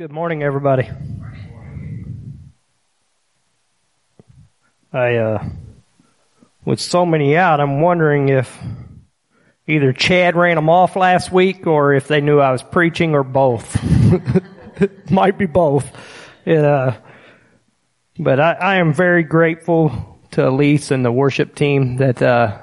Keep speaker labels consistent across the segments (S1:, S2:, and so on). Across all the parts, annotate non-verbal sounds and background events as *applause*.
S1: Good morning, everybody. I, uh, with so many out, I'm wondering if either Chad ran them off last week or if they knew I was preaching or both. *laughs* Might be both. Uh, but I, I, am very grateful to Elise and the worship team that, uh,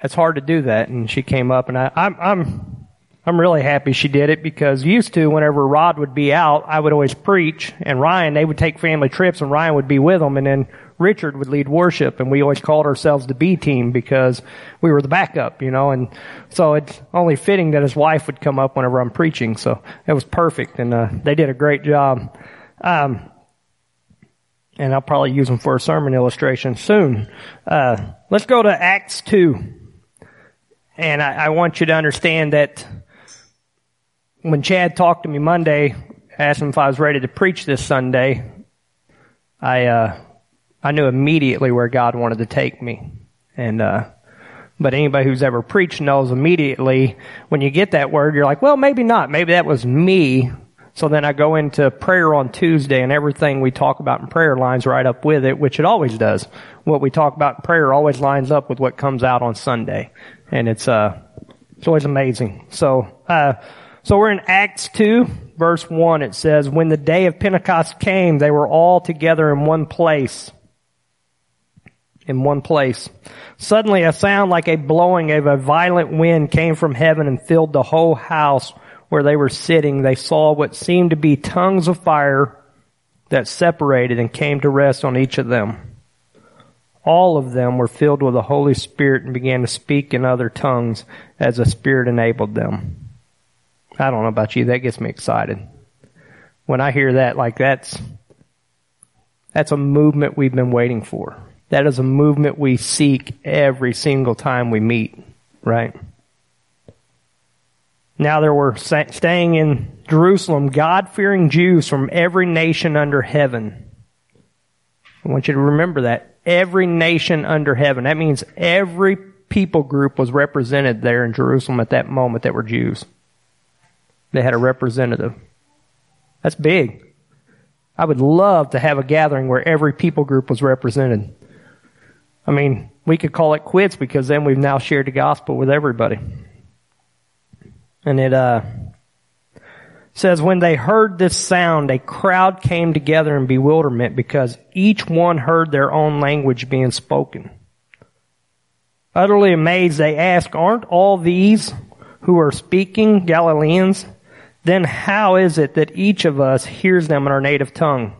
S1: it's hard to do that. And she came up and I, I'm, I'm I'm really happy she did it because used to, whenever Rod would be out, I would always preach and Ryan, they would take family trips and Ryan would be with them and then Richard would lead worship and we always called ourselves the B team because we were the backup, you know, and so it's only fitting that his wife would come up whenever I'm preaching. So it was perfect and, uh, they did a great job. Um, and I'll probably use them for a sermon illustration soon. Uh, let's go to Acts 2. And I, I want you to understand that when Chad talked to me Monday, asked him if I was ready to preach this Sunday, I uh, I knew immediately where God wanted to take me, and uh, but anybody who's ever preached knows immediately when you get that word, you're like, well, maybe not, maybe that was me. So then I go into prayer on Tuesday, and everything we talk about in prayer lines right up with it, which it always does. What we talk about in prayer always lines up with what comes out on Sunday, and it's uh, it's always amazing. So. Uh, so we're in Acts 2, verse 1. It says, When the day of Pentecost came, they were all together in one place. In one place. Suddenly a sound like a blowing of a violent wind came from heaven and filled the whole house where they were sitting. They saw what seemed to be tongues of fire that separated and came to rest on each of them. All of them were filled with the Holy Spirit and began to speak in other tongues as the Spirit enabled them. I don't know about you, that gets me excited. When I hear that, like that's, that's a movement we've been waiting for. That is a movement we seek every single time we meet, right? Now there were staying in Jerusalem God-fearing Jews from every nation under heaven. I want you to remember that. Every nation under heaven. That means every people group was represented there in Jerusalem at that moment that were Jews. They had a representative. That's big. I would love to have a gathering where every people group was represented. I mean, we could call it quits because then we've now shared the gospel with everybody. And it uh, says, when they heard this sound, a crowd came together in bewilderment because each one heard their own language being spoken. Utterly amazed, they asked, aren't all these who are speaking Galileans? Then how is it that each of us hears them in our native tongue?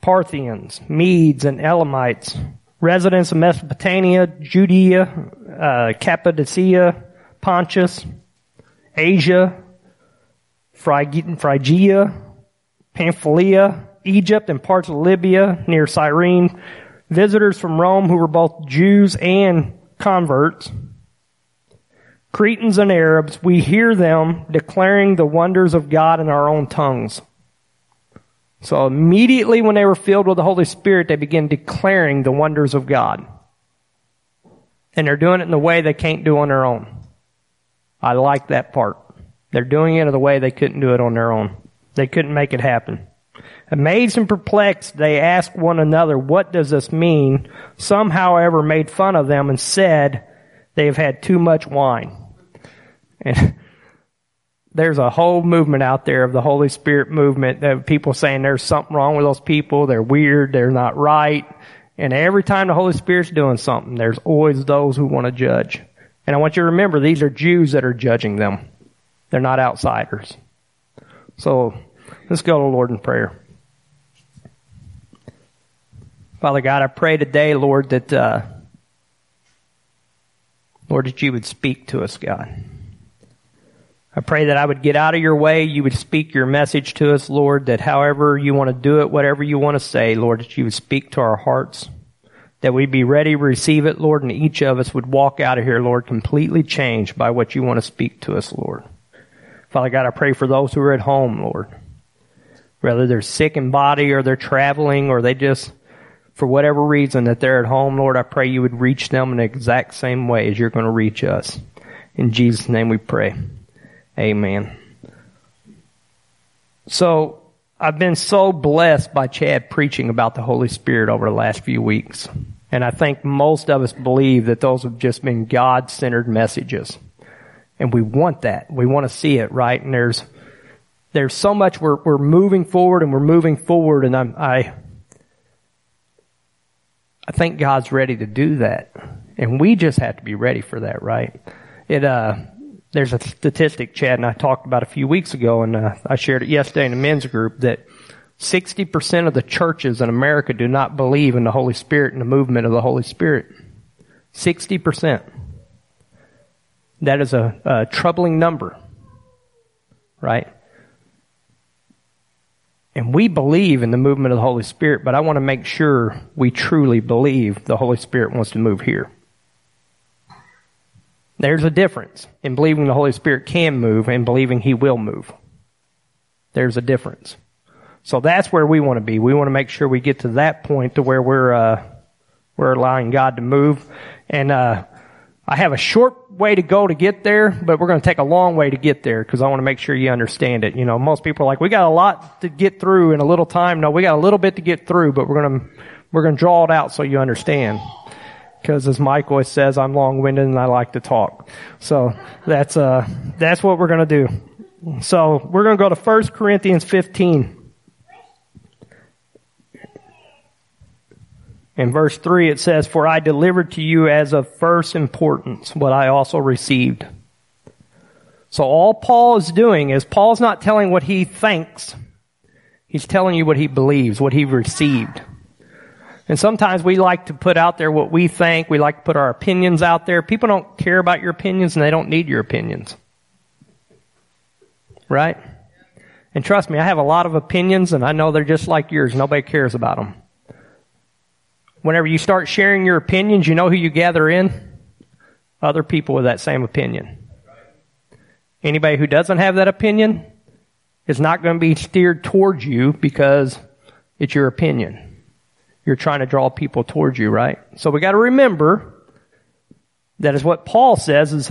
S1: Parthians, Medes, and Elamites, residents of Mesopotamia, Judea, uh, Cappadocia, Pontus, Asia, Phrygia, Pamphylia, Egypt, and parts of Libya near Cyrene, visitors from Rome who were both Jews and converts, Cretans and Arabs, we hear them declaring the wonders of God in our own tongues. So immediately when they were filled with the Holy Spirit, they begin declaring the wonders of God. And they're doing it in the way they can't do on their own. I like that part. They're doing it in the way they couldn't do it on their own. They couldn't make it happen. Amazed and perplexed, they asked one another, what does this mean? Some, however, made fun of them and said, they have had too much wine. And *laughs* there's a whole movement out there of the Holy Spirit movement of people saying there's something wrong with those people, they're weird, they're not right. And every time the Holy Spirit's doing something, there's always those who want to judge. And I want you to remember these are Jews that are judging them. They're not outsiders. So let's go to the Lord in prayer. Father God, I pray today, Lord, that uh, Lord, that you would speak to us, God. I pray that I would get out of your way. You would speak your message to us, Lord, that however you want to do it, whatever you want to say, Lord, that you would speak to our hearts, that we'd be ready to receive it, Lord, and each of us would walk out of here, Lord, completely changed by what you want to speak to us, Lord. Father God, I pray for those who are at home, Lord. Whether they're sick in body or they're traveling or they just, for whatever reason that they're at home, Lord, I pray you would reach them in the exact same way as you're going to reach us. In Jesus' name we pray. Amen. So I've been so blessed by Chad preaching about the Holy Spirit over the last few weeks. And I think most of us believe that those have just been God-centered messages. And we want that. We want to see it, right? And there's, there's so much we're, we're moving forward and we're moving forward and I'm, I, I think God's ready to do that. And we just have to be ready for that, right? It, uh, there's a statistic, Chad and I talked about a few weeks ago, and uh, I shared it yesterday in a men's group that 60% of the churches in America do not believe in the Holy Spirit and the movement of the Holy Spirit. 60%. That is a, a troubling number, right? And we believe in the movement of the Holy Spirit, but I want to make sure we truly believe the Holy Spirit wants to move here. There's a difference in believing the Holy Spirit can move and believing He will move. There's a difference. So that's where we want to be. We want to make sure we get to that point to where we're, uh, we're allowing God to move. And, uh, I have a short way to go to get there, but we're going to take a long way to get there because I want to make sure you understand it. You know, most people are like, we got a lot to get through in a little time. No, we got a little bit to get through, but we're going to, we're going to draw it out so you understand because as Mike always says, I'm long-winded and I like to talk. So that's, uh, that's what we're to do. So we're to go to 1 Corinthians 15. In verse 3 it says, For I delivered to you as of first importance what I also received. So all Paul is doing is Paul's not telling what he thinks. He's telling you what he believes, what he received. And sometimes we like to put out there what we think. We like to put our opinions out there. People don't care about your opinions and they don't need your opinions. Right? And trust me, I have a lot of opinions and I know they're just like yours. Nobody cares about them. Whenever you start sharing your opinions, you know who you gather in? Other people with that same opinion. Anybody who doesn't have that opinion is not going to be steered towards you because it's your opinion you're trying to draw people towards you, right? So we got to remember that is what Paul says is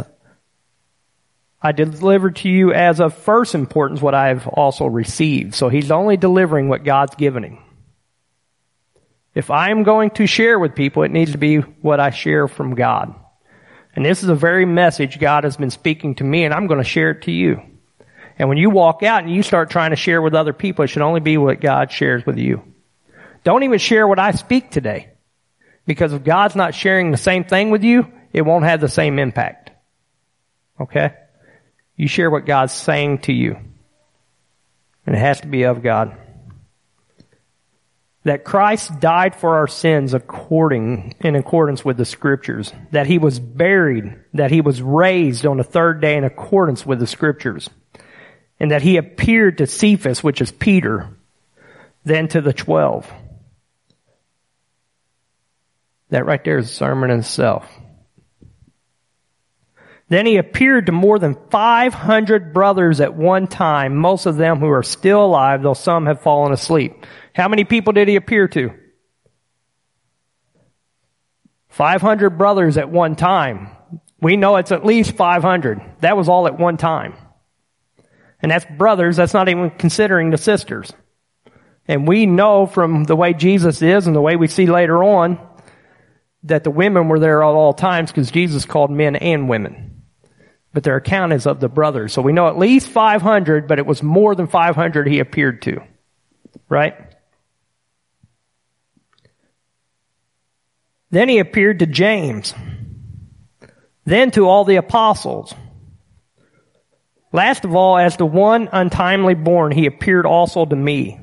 S1: I delivered to you as of first importance what I have also received. So he's only delivering what God's given him. If I am going to share with people, it needs to be what I share from God. And this is a very message God has been speaking to me and I'm going to share it to you. And when you walk out and you start trying to share with other people, it should only be what God shares with you. Don't even share what I speak today. Because if God's not sharing the same thing with you, it won't have the same impact. Okay? You share what God's saying to you. And it has to be of God. That Christ died for our sins according, in accordance with the scriptures. That he was buried, that he was raised on the third day in accordance with the scriptures. And that he appeared to Cephas, which is Peter, then to the twelve. That right there is a sermon in itself. Then he appeared to more than 500 brothers at one time, most of them who are still alive, though some have fallen asleep. How many people did he appear to? 500 brothers at one time. We know it's at least 500. That was all at one time. And that's brothers, that's not even considering the sisters. And we know from the way Jesus is and the way we see later on that the women were there at all times because Jesus called men and women. But their account is of the brothers. So we know at least 500, but it was more than 500 he appeared to. Right? Then he appeared to James. Then to all the apostles. Last of all, as the one untimely born, he appeared also to me.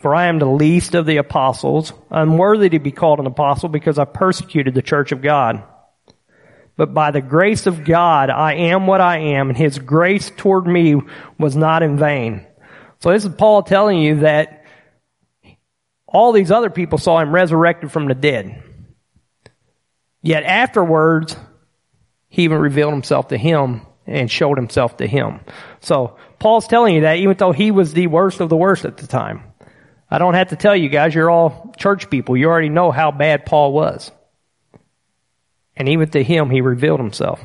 S1: For I am the least of the apostles, unworthy to be called an apostle because I persecuted the church of God. But by the grace of God, I am what I am, and his grace toward me was not in vain. So this is Paul telling you that all these other people saw him resurrected from the dead. Yet afterwards, he even revealed himself to him and showed himself to him. So Paul's telling you that even though he was the worst of the worst at the time. I don't have to tell you guys, you're all church people. You already know how bad Paul was. And even to him, he revealed himself.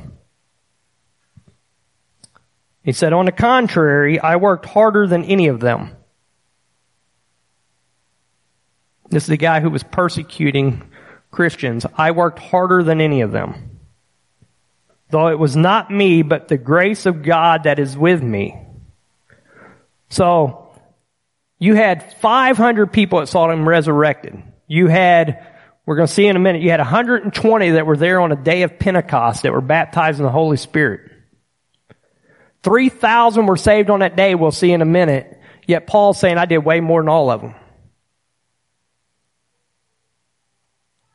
S1: He said, on the contrary, I worked harder than any of them. This is the guy who was persecuting Christians. I worked harder than any of them. Though it was not me, but the grace of God that is with me. So, you had 500 people that saw him resurrected. You had, we're going to see in a minute, you had 120 that were there on a day of Pentecost that were baptized in the Holy Spirit. 3,000 were saved on that day, we'll see in a minute. Yet Paul's saying I did way more than all of them.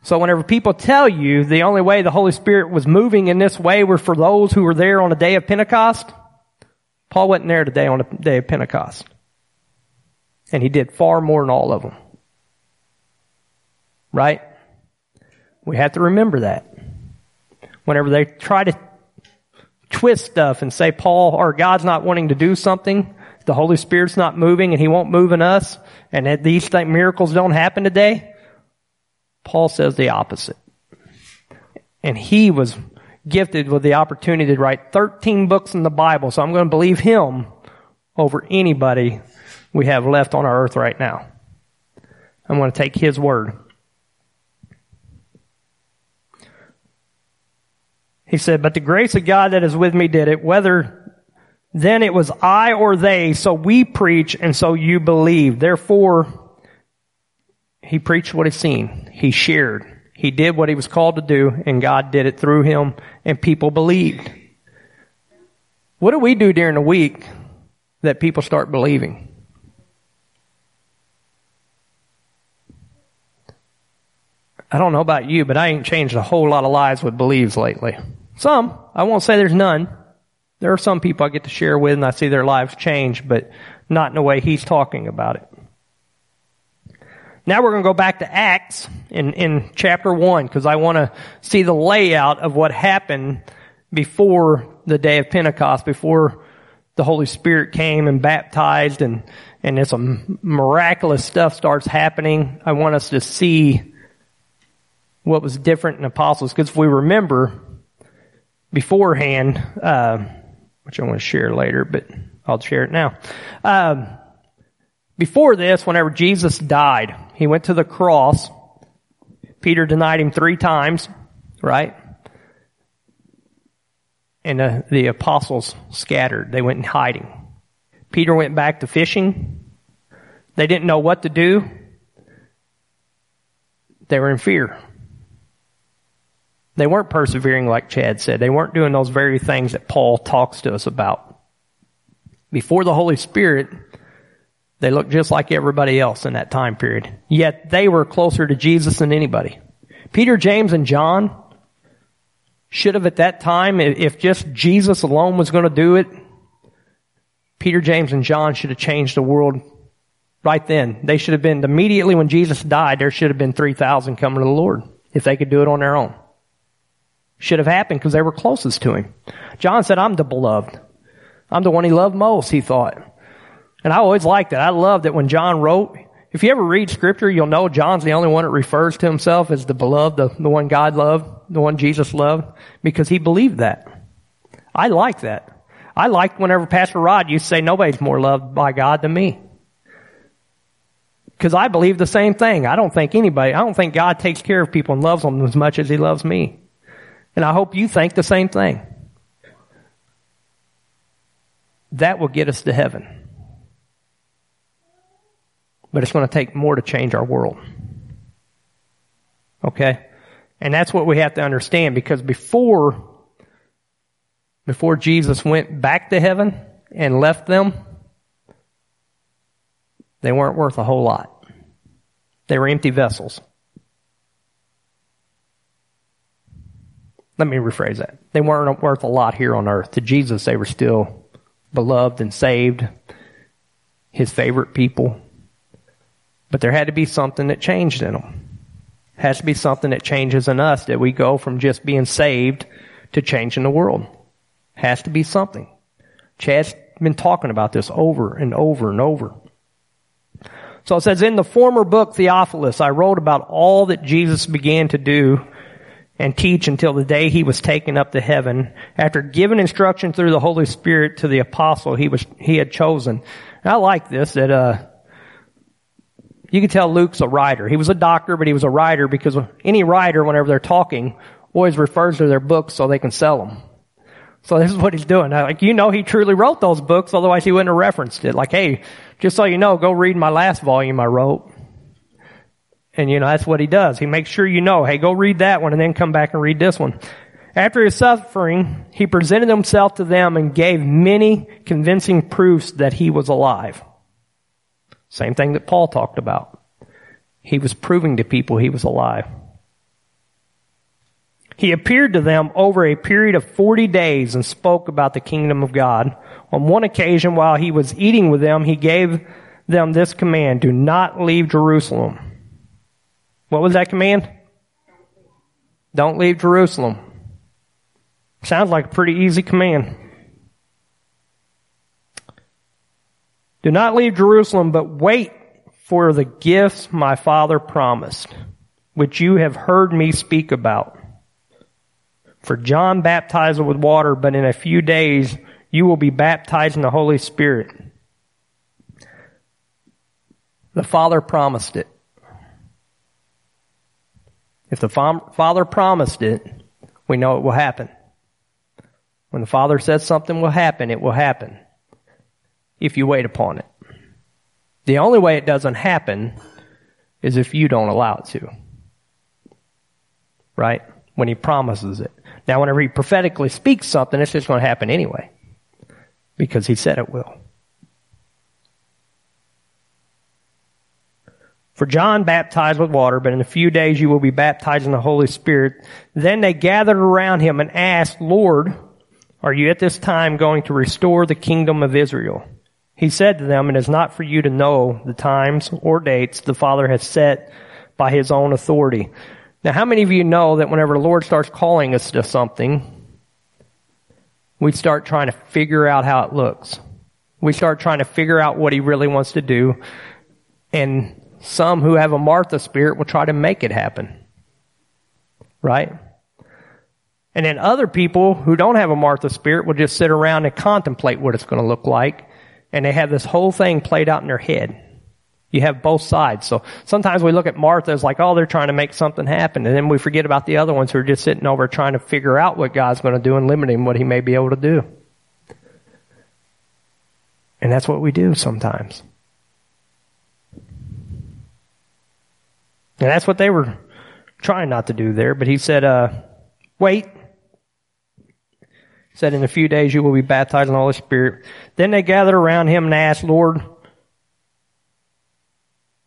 S1: So whenever people tell you the only way the Holy Spirit was moving in this way were for those who were there on the day of Pentecost, Paul wasn't there today on the day of Pentecost. And he did far more than all of them. Right? We have to remember that. Whenever they try to twist stuff and say Paul or God's not wanting to do something, the Holy Spirit's not moving and He won't move in us, and that these miracles don't happen today, Paul says the opposite. And he was gifted with the opportunity to write 13 books in the Bible, so I'm going to believe him over anybody we have left on our earth right now. I'm going to take his word. He said, but the grace of God that is with me did it, whether then it was I or they, so we preach and so you believe. Therefore, he preached what he seen. He shared. He did what he was called to do and God did it through him and people believed. What do we do during the week that people start believing? I don't know about you, but I ain't changed a whole lot of lives with believes lately. Some. I won't say there's none. There are some people I get to share with and I see their lives change, but not in the way he's talking about it. Now we're going to go back to Acts in, in chapter 1 because I want to see the layout of what happened before the day of Pentecost, before the Holy Spirit came and baptized and, and some miraculous stuff starts happening. I want us to see what was different in apostles because if we remember, beforehand, uh, which I want to share later, but I'll share it now. Um, before this, whenever Jesus died, he went to the cross. Peter denied him three times, right? And uh, the apostles scattered. They went in hiding. Peter went back to fishing. They didn't know what to do. They were in fear. They weren't persevering like Chad said. They weren't doing those very things that Paul talks to us about. Before the Holy Spirit, they looked just like everybody else in that time period. Yet they were closer to Jesus than anybody. Peter, James, and John should have at that time, if just Jesus alone was going to do it, Peter, James, and John should have changed the world right then. They should have been, immediately when Jesus died, there should have been 3,000 coming to the Lord if they could do it on their own should have happened because they were closest to him. John said, I'm the beloved. I'm the one he loved most, he thought. And I always liked that. I loved that when John wrote, if you ever read scripture, you'll know John's the only one that refers to himself as the beloved, the, the one God loved, the one Jesus loved, because he believed that. I like that. I liked whenever Pastor Rod used to say nobody's more loved by God than me. Because I believe the same thing. I don't think anybody, I don't think God takes care of people and loves them as much as he loves me. And I hope you think the same thing. That will get us to heaven. But it's going to take more to change our world. Okay? And that's what we have to understand because before, before Jesus went back to heaven and left them, they weren't worth a whole lot. They were empty vessels. Let me rephrase that. They weren't worth a lot here on earth. To Jesus, they were still beloved and saved, his favorite people. But there had to be something that changed in them. Has to be something that changes in us that we go from just being saved to changing the world. Has to be something. Chad's been talking about this over and over and over. So it says, in the former book, Theophilus, I wrote about all that Jesus began to do and teach until the day he was taken up to heaven after giving instruction through the Holy Spirit to the apostle he was, he had chosen. And I like this that, uh, you can tell Luke's a writer. He was a doctor, but he was a writer because any writer, whenever they're talking, always refers to their books so they can sell them. So this is what he's doing. Now, Like, you know, he truly wrote those books, otherwise he wouldn't have referenced it. Like, hey, just so you know, go read my last volume I wrote. And you know, that's what he does. He makes sure you know, hey, go read that one and then come back and read this one. After his suffering, he presented himself to them and gave many convincing proofs that he was alive. Same thing that Paul talked about. He was proving to people he was alive. He appeared to them over a period of 40 days and spoke about the kingdom of God. On one occasion, while he was eating with them, he gave them this command, do not leave Jerusalem. What was that command? Don't leave Jerusalem. Sounds like a pretty easy command. Do not leave Jerusalem, but wait for the gifts my father promised, which you have heard me speak about. For John baptized with water, but in a few days you will be baptized in the Holy Spirit. The Father promised it. If the Father promised it, we know it will happen. When the Father says something will happen, it will happen. If you wait upon it. The only way it doesn't happen is if you don't allow it to. Right? When He promises it. Now, whenever He prophetically speaks something, it's just going to happen anyway. Because He said it will. For John baptized with water, but in a few days you will be baptized in the Holy Spirit. Then they gathered around him and asked, Lord, are you at this time going to restore the kingdom of Israel? He said to them, It is not for you to know the times or dates the Father has set by his own authority. Now, how many of you know that whenever the Lord starts calling us to something, we start trying to figure out how it looks? We start trying to figure out what he really wants to do. And some who have a Martha spirit will try to make it happen. Right? And then other people who don't have a Martha spirit will just sit around and contemplate what it's going to look like. And they have this whole thing played out in their head. You have both sides. So sometimes we look at Martha as like, oh, they're trying to make something happen. And then we forget about the other ones who are just sitting over trying to figure out what God's going to do and limiting what he may be able to do. And that's what we do sometimes. And that's what they were trying not to do there. But he said, uh, wait. He said, in a few days you will be baptized in the Holy Spirit. Then they gathered around him and asked, Lord,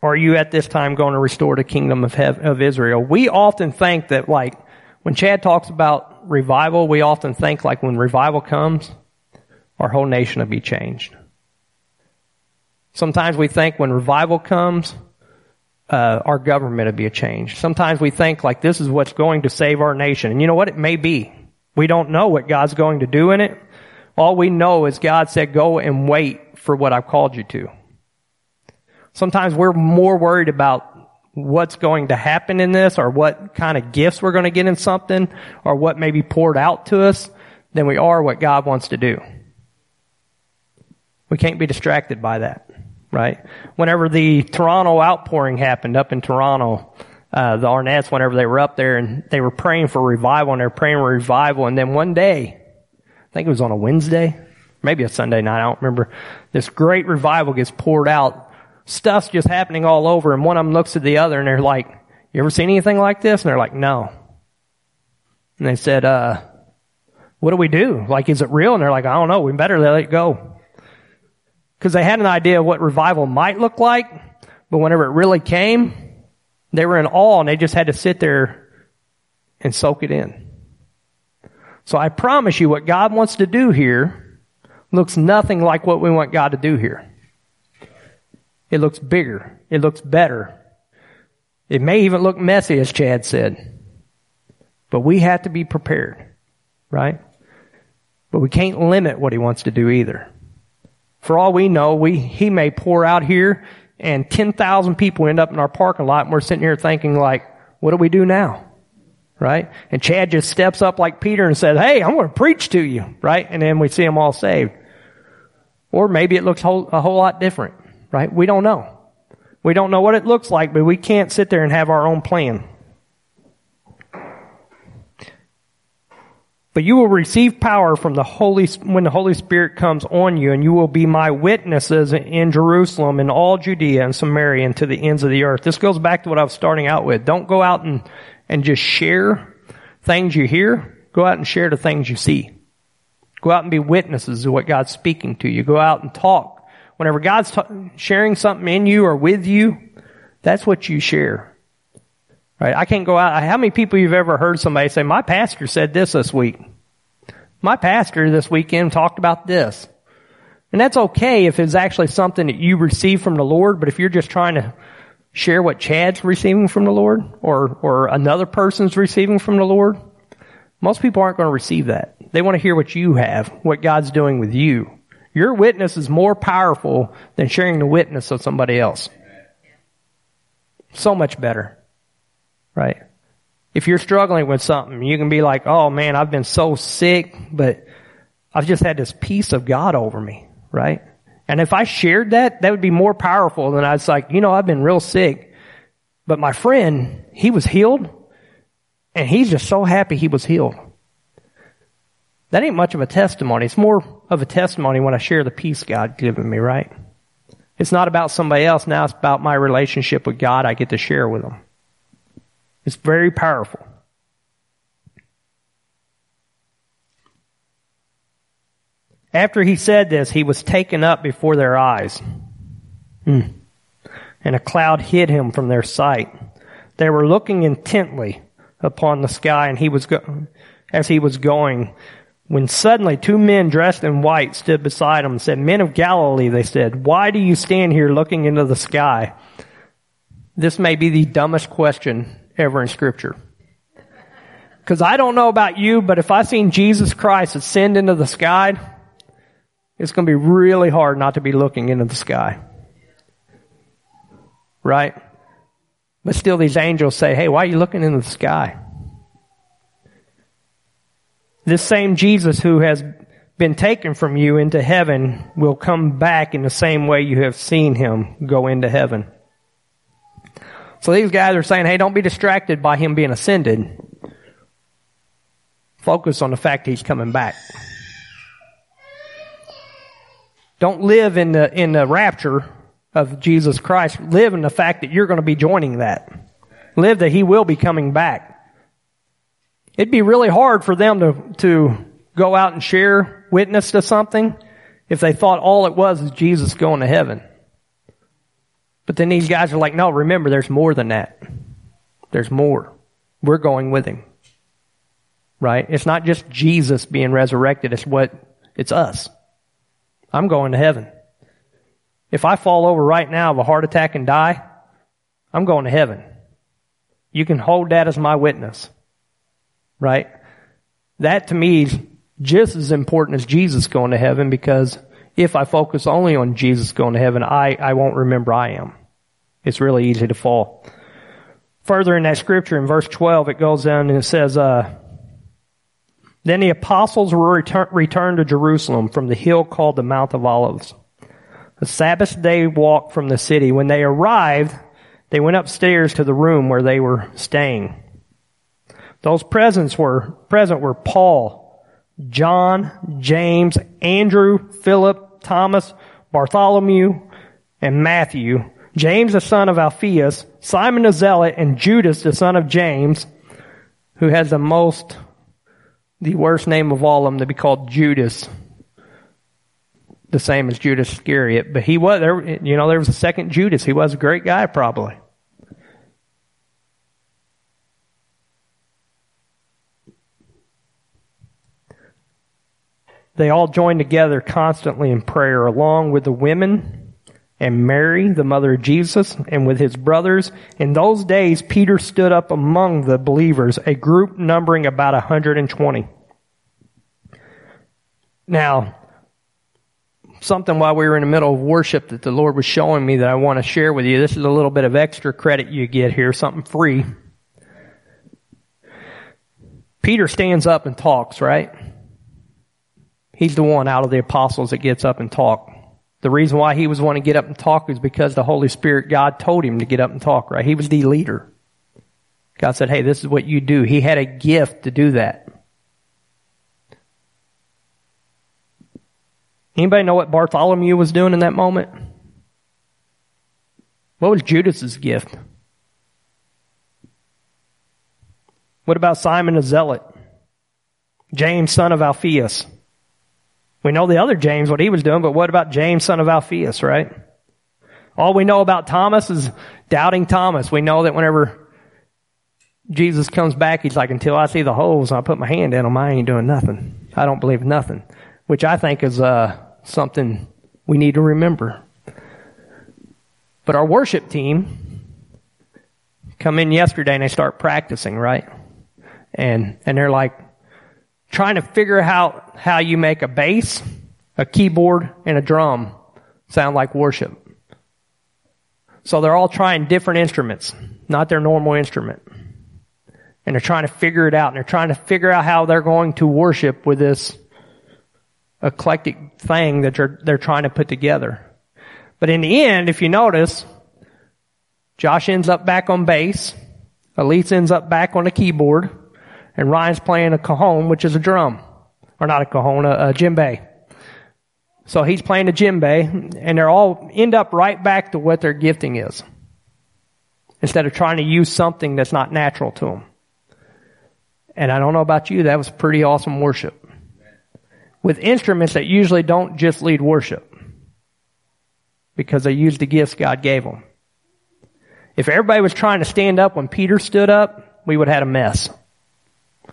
S1: are you at this time going to restore the kingdom of, of Israel? We often think that like, when Chad talks about revival, we often think like when revival comes, our whole nation will be changed. Sometimes we think when revival comes, uh, our government would be a change. Sometimes we think like this is what's going to save our nation. And you know what? It may be. We don't know what God's going to do in it. All we know is God said, go and wait for what I've called you to. Sometimes we're more worried about what's going to happen in this or what kind of gifts we're going to get in something or what may be poured out to us than we are what God wants to do. We can't be distracted by that right? Whenever the Toronto outpouring happened up in Toronto, uh, the Arnott's, whenever they were up there and they were praying for revival and they were praying for revival and then one day, I think it was on a Wednesday, maybe a Sunday night, I don't remember, this great revival gets poured out. Stuff's just happening all over and one of them looks at the other and they're like, you ever seen anything like this? And they're like, no. And they said, uh, what do we do? Like, is it real? And they're like, I don't know. We better let it go because they had an idea of what revival might look like, but whenever it really came, they were in awe and they just had to sit there and soak it in. So I promise you what God wants to do here looks nothing like what we want God to do here. It looks bigger. It looks better. It may even look messy, as Chad said. But we have to be prepared, right? But we can't limit what he wants to do either. For all we know, we, he may pour out here and 10,000 people end up in our parking lot and we're sitting here thinking like, what do we do now? right? And Chad just steps up like Peter and says, Hey, I'm going to preach to you, right? And then we see them all saved. Or maybe it looks whole, a whole lot different, right? We don't know. We don't know what it looks like, but we can't sit there and have our own plan. But you will receive power from the Holy, when the Holy Spirit comes on you, and you will be my witnesses in Jerusalem and all Judea and Samaria and to the ends of the earth. This goes back to what I was starting out with. Don't go out and, and just share things you hear. Go out and share the things you see. Go out and be witnesses of what God's speaking to you. Go out and talk. Whenever God's ta- sharing something in you or with you, that's what you share. Right? I can't go out. How many people you've ever heard somebody say, my pastor said this this week? My pastor this weekend talked about this. And that's okay if it's actually something that you receive from the Lord, but if you're just trying to share what Chad's receiving from the Lord or, or another person's receiving from the Lord, most people aren't going to receive that. They want to hear what you have, what God's doing with you. Your witness is more powerful than sharing the witness of somebody else. So much better right? If you're struggling with something, you can be like, oh man, I've been so sick, but I've just had this peace of God over me, right? And if I shared that, that would be more powerful than I was like, you know, I've been real sick, but my friend, he was healed and he's just so happy he was healed. That ain't much of a testimony. It's more of a testimony when I share the peace God given me, right? It's not about somebody else. Now it's about my relationship with God I get to share with them. It's very powerful. After he said this, he was taken up before their eyes. Hmm. And a cloud hid him from their sight. They were looking intently upon the sky and he was go- as he was going when suddenly two men dressed in white stood beside him and said, Men of Galilee, they said, why do you stand here looking into the sky? This may be the dumbest question ever in scripture. Cause I don't know about you, but if I seen Jesus Christ ascend into the sky, it's going to be really hard not to be looking into the sky. Right? But still these angels say, hey, why are you looking into the sky? This same Jesus who has been taken from you into heaven will come back in the same way you have seen him go into heaven. So these guys are saying, hey, don't be distracted by him being ascended. Focus on the fact he's coming back. Don't live in the, in the rapture of Jesus Christ. Live in the fact that you're going to be joining that. Live that he will be coming back. It'd be really hard for them to, to go out and share witness to something if they thought all it was is Jesus going to heaven. But then these guys are like, no, remember, there's more than that. There's more. We're going with him. Right? It's not just Jesus being resurrected. It's what, it's us. I'm going to heaven. If I fall over right now of a heart attack and die, I'm going to heaven. You can hold that as my witness. Right? That to me is just as important as Jesus going to heaven because if I focus only on Jesus going to heaven, I, I won't remember I am. It's really easy to fall. Further in that scripture, in verse 12, it goes down and it says, uh, Then the apostles were return, returned to Jerusalem from the hill called the Mount of Olives. A Sabbath day walk from the city. When they arrived, they went upstairs to the room where they were staying. Those presents were, present were Paul, John, James, Andrew, Philip, Thomas, Bartholomew, and Matthew, James the son of Alphaeus, Simon the Zealot, and Judas the son of James, who has the most, the worst name of all of them to be called Judas. The same as Judas Iscariot, but he was there, you know, there was a second Judas. He was a great guy probably. They all joined together constantly in prayer along with the women and Mary, the mother of Jesus, and with his brothers. In those days, Peter stood up among the believers, a group numbering about 120. Now, something while we were in the middle of worship that the Lord was showing me that I want to share with you. This is a little bit of extra credit you get here, something free. Peter stands up and talks, right? He's the one out of the apostles that gets up and talk. The reason why he was wanting to get up and talk is because the Holy Spirit, God told him to get up and talk, right? He was the leader. God said, hey, this is what you do. He had a gift to do that. Anybody know what Bartholomew was doing in that moment? What was Judas's gift? What about Simon the Zealot? James, son of Alphaeus. We know the other James, what he was doing, but what about James, son of Alphaeus, right? All we know about Thomas is doubting Thomas. We know that whenever Jesus comes back, he's like, until I see the holes I put my hand in them, I ain't doing nothing. I don't believe nothing. Which I think is, uh, something we need to remember. But our worship team come in yesterday and they start practicing, right? And, and they're like trying to figure out how you make a bass, a keyboard, and a drum sound like worship. So they're all trying different instruments, not their normal instrument. And they're trying to figure it out and they're trying to figure out how they're going to worship with this eclectic thing that they're, they're trying to put together. But in the end, if you notice, Josh ends up back on bass, Elise ends up back on the keyboard, and Ryan's playing a cajon, which is a drum. Or not a cajon, a, a djembe. So he's playing a djembe, and they're all end up right back to what their gifting is. Instead of trying to use something that's not natural to them. And I don't know about you, that was pretty awesome worship with instruments that usually don't just lead worship because they use the gifts God gave them. If everybody was trying to stand up when Peter stood up, we would have had a mess.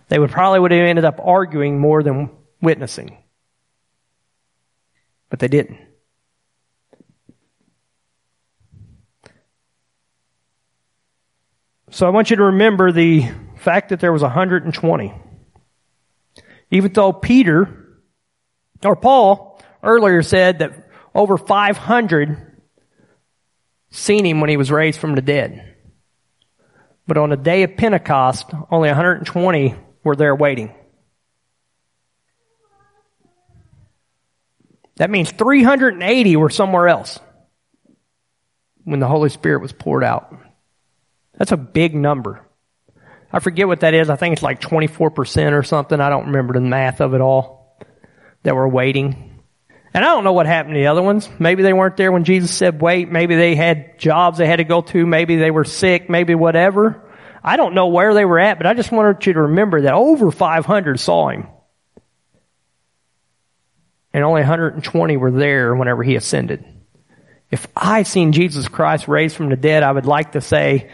S1: They would probably would have ended up arguing more than witnessing. But they didn't. So I want you to remember the fact that there was 120. Even though Peter or Paul earlier said that over 500 seen him when he was raised from the dead. But on the day of Pentecost, only 120 were there waiting. That means 380 were somewhere else when the Holy Spirit was poured out. That's a big number. I forget what that is. I think it's like 24% or something. I don't remember the math of it all that were waiting. And I don't know what happened to the other ones. Maybe they weren't there when Jesus said wait. Maybe they had jobs they had to go to. Maybe they were sick. Maybe whatever. I don't know where they were at, but I just wanted you to remember that over 500 saw him. And only 120 were there whenever he ascended. If I seen Jesus Christ raised from the dead, I would like to say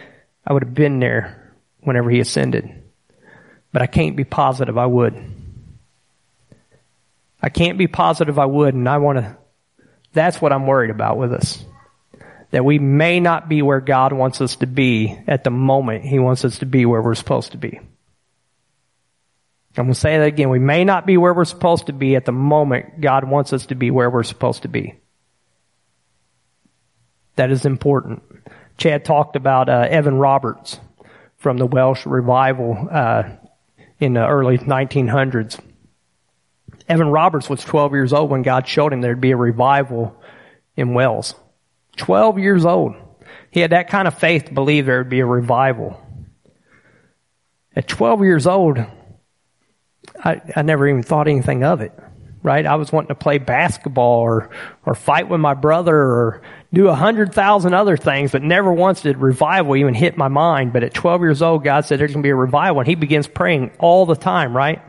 S1: I would have been there whenever he ascended. But I can't be positive I would. I can't be positive I would, and I want to, that's what I'm worried about with us. That we may not be where God wants us to be at the moment He wants us to be where we're supposed to be. I'm going to say that again. We may not be where we're supposed to be at the moment God wants us to be where we're supposed to be. That is important. Chad talked about uh, Evan Roberts from the Welsh revival uh, in the early 1900s. Evan Roberts was 12 years old when God showed him there'd be a revival in Wales. 12 years old. He had that kind of faith to believe there would be a revival. At 12 years old, I, I never even thought anything of it, right? I was wanting to play basketball or, or fight with my brother or do a hundred thousand other things, but never once did revival even hit my mind. But at 12 years old, God said there's going to be a revival and he begins praying all the time, right?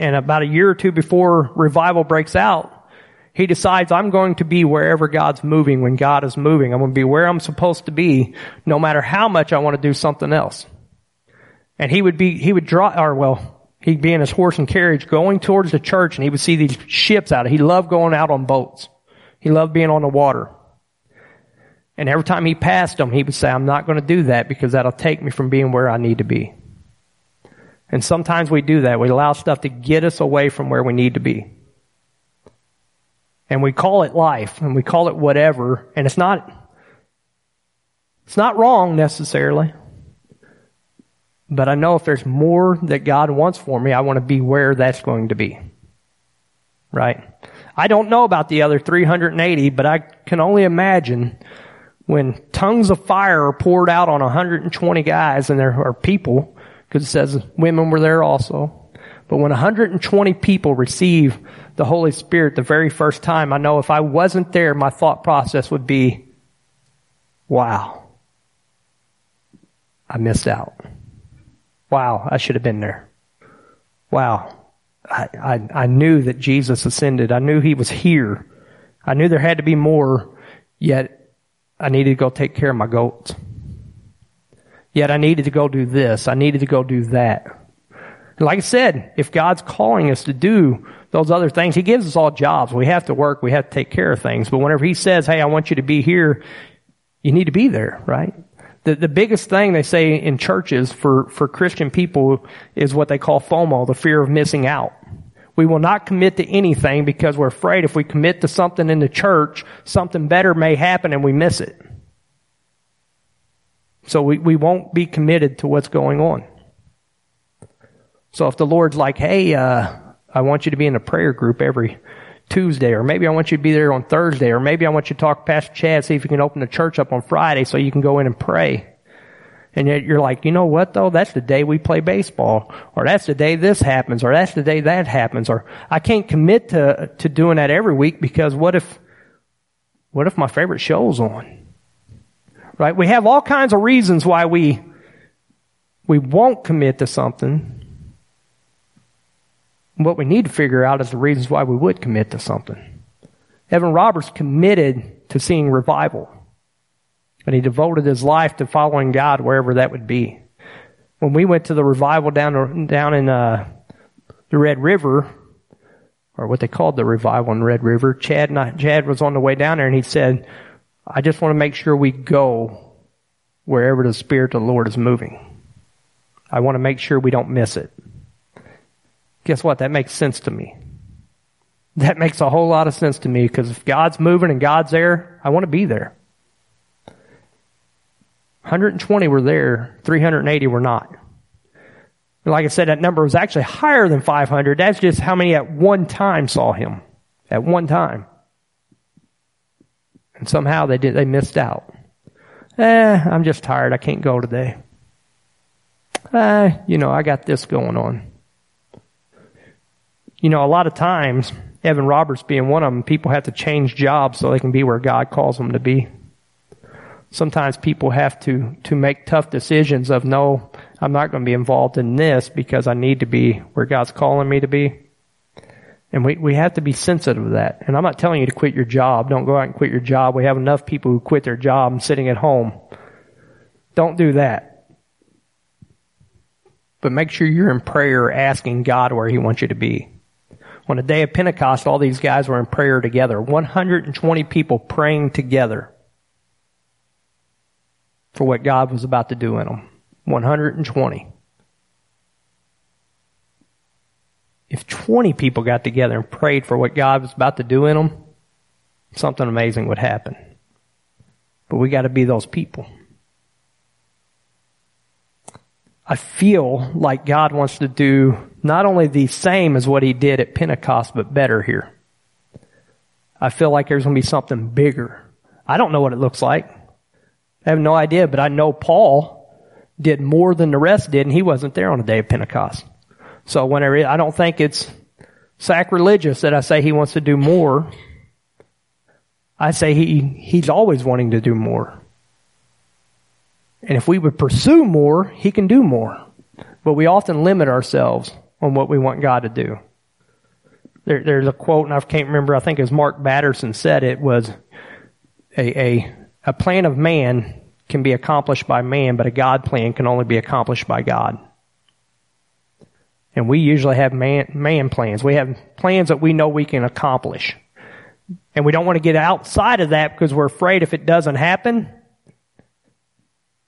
S1: And about a year or two before revival breaks out, he decides I'm going to be wherever God's moving when God is moving. I'm going to be where I'm supposed to be no matter how much I want to do something else. And he would be, he would draw, or well, he'd be in his horse and carriage going towards the church and he would see these ships out. He loved going out on boats. He loved being on the water. And every time he passed them, he would say, I'm not going to do that because that'll take me from being where I need to be. And sometimes we do that. We allow stuff to get us away from where we need to be. And we call it life and we call it whatever. And it's not, it's not wrong necessarily. But I know if there's more that God wants for me, I want to be where that's going to be. Right? I don't know about the other 380, but I can only imagine when tongues of fire are poured out on 120 guys and there are people, because it says women were there also. But when 120 people receive the Holy Spirit the very first time, I know if I wasn't there, my thought process would be, wow, I missed out. Wow, I should have been there. Wow, I, I, I knew that Jesus ascended. I knew he was here. I knew there had to be more, yet I needed to go take care of my goats. Yet I needed to go do this. I needed to go do that. And like I said, if God's calling us to do those other things, He gives us all jobs. We have to work. We have to take care of things. But whenever He says, hey, I want you to be here, you need to be there, right? The, the biggest thing they say in churches for, for Christian people is what they call FOMO, the fear of missing out. We will not commit to anything because we're afraid if we commit to something in the church, something better may happen and we miss it. So we, we won't be committed to what's going on. So if the Lord's like, hey, uh, I want you to be in a prayer group every Tuesday, or maybe I want you to be there on Thursday, or maybe I want you to talk to Pastor Chad, see if you can open the church up on Friday so you can go in and pray. And yet you're like, you know what though? That's the day we play baseball, or that's the day this happens, or that's the day that happens, or I can't commit to, to doing that every week because what if, what if my favorite show's on? Right? We have all kinds of reasons why we, we won't commit to something what we need to figure out is the reasons why we would commit to something. Evan Roberts committed to seeing revival. And he devoted his life to following God wherever that would be. When we went to the revival down, down in, uh, the Red River, or what they called the revival in Red River, Chad Chad was on the way down there and he said, I just want to make sure we go wherever the Spirit of the Lord is moving. I want to make sure we don't miss it. Guess what? That makes sense to me. That makes a whole lot of sense to me because if God's moving and God's there, I want to be there. 120 were there, 380 were not. And like I said, that number was actually higher than 500. That's just how many at one time saw him. At one time. And somehow they did, they missed out. Eh, I'm just tired. I can't go today. Eh, you know, I got this going on. You know, a lot of times, Evan Roberts being one of them, people have to change jobs so they can be where God calls them to be. Sometimes people have to, to make tough decisions of no, I'm not going to be involved in this because I need to be where God's calling me to be. And we, we have to be sensitive to that. And I'm not telling you to quit your job. Don't go out and quit your job. We have enough people who quit their job sitting at home. Don't do that. But make sure you're in prayer asking God where He wants you to be. On the day of Pentecost, all these guys were in prayer together. 120 people praying together for what God was about to do in them. 120. If 20 people got together and prayed for what God was about to do in them, something amazing would happen. But we got to be those people. I feel like God wants to do not only the same as what he did at Pentecost, but better here. I feel like there's going to be something bigger. I don't know what it looks like. I have no idea, but I know Paul did more than the rest did, and he wasn't there on the day of Pentecost. So whenever, I don't think it's sacrilegious that I say he wants to do more. I say he, he's always wanting to do more. And if we would pursue more, He can do more. But we often limit ourselves on what we want God to do. There, there's a quote, and I can't remember, I think it was Mark Batterson said it was a, a, a plan of man can be accomplished by man, but a God plan can only be accomplished by God. And we usually have man, man plans. We have plans that we know we can accomplish. And we don't want to get outside of that because we're afraid if it doesn't happen,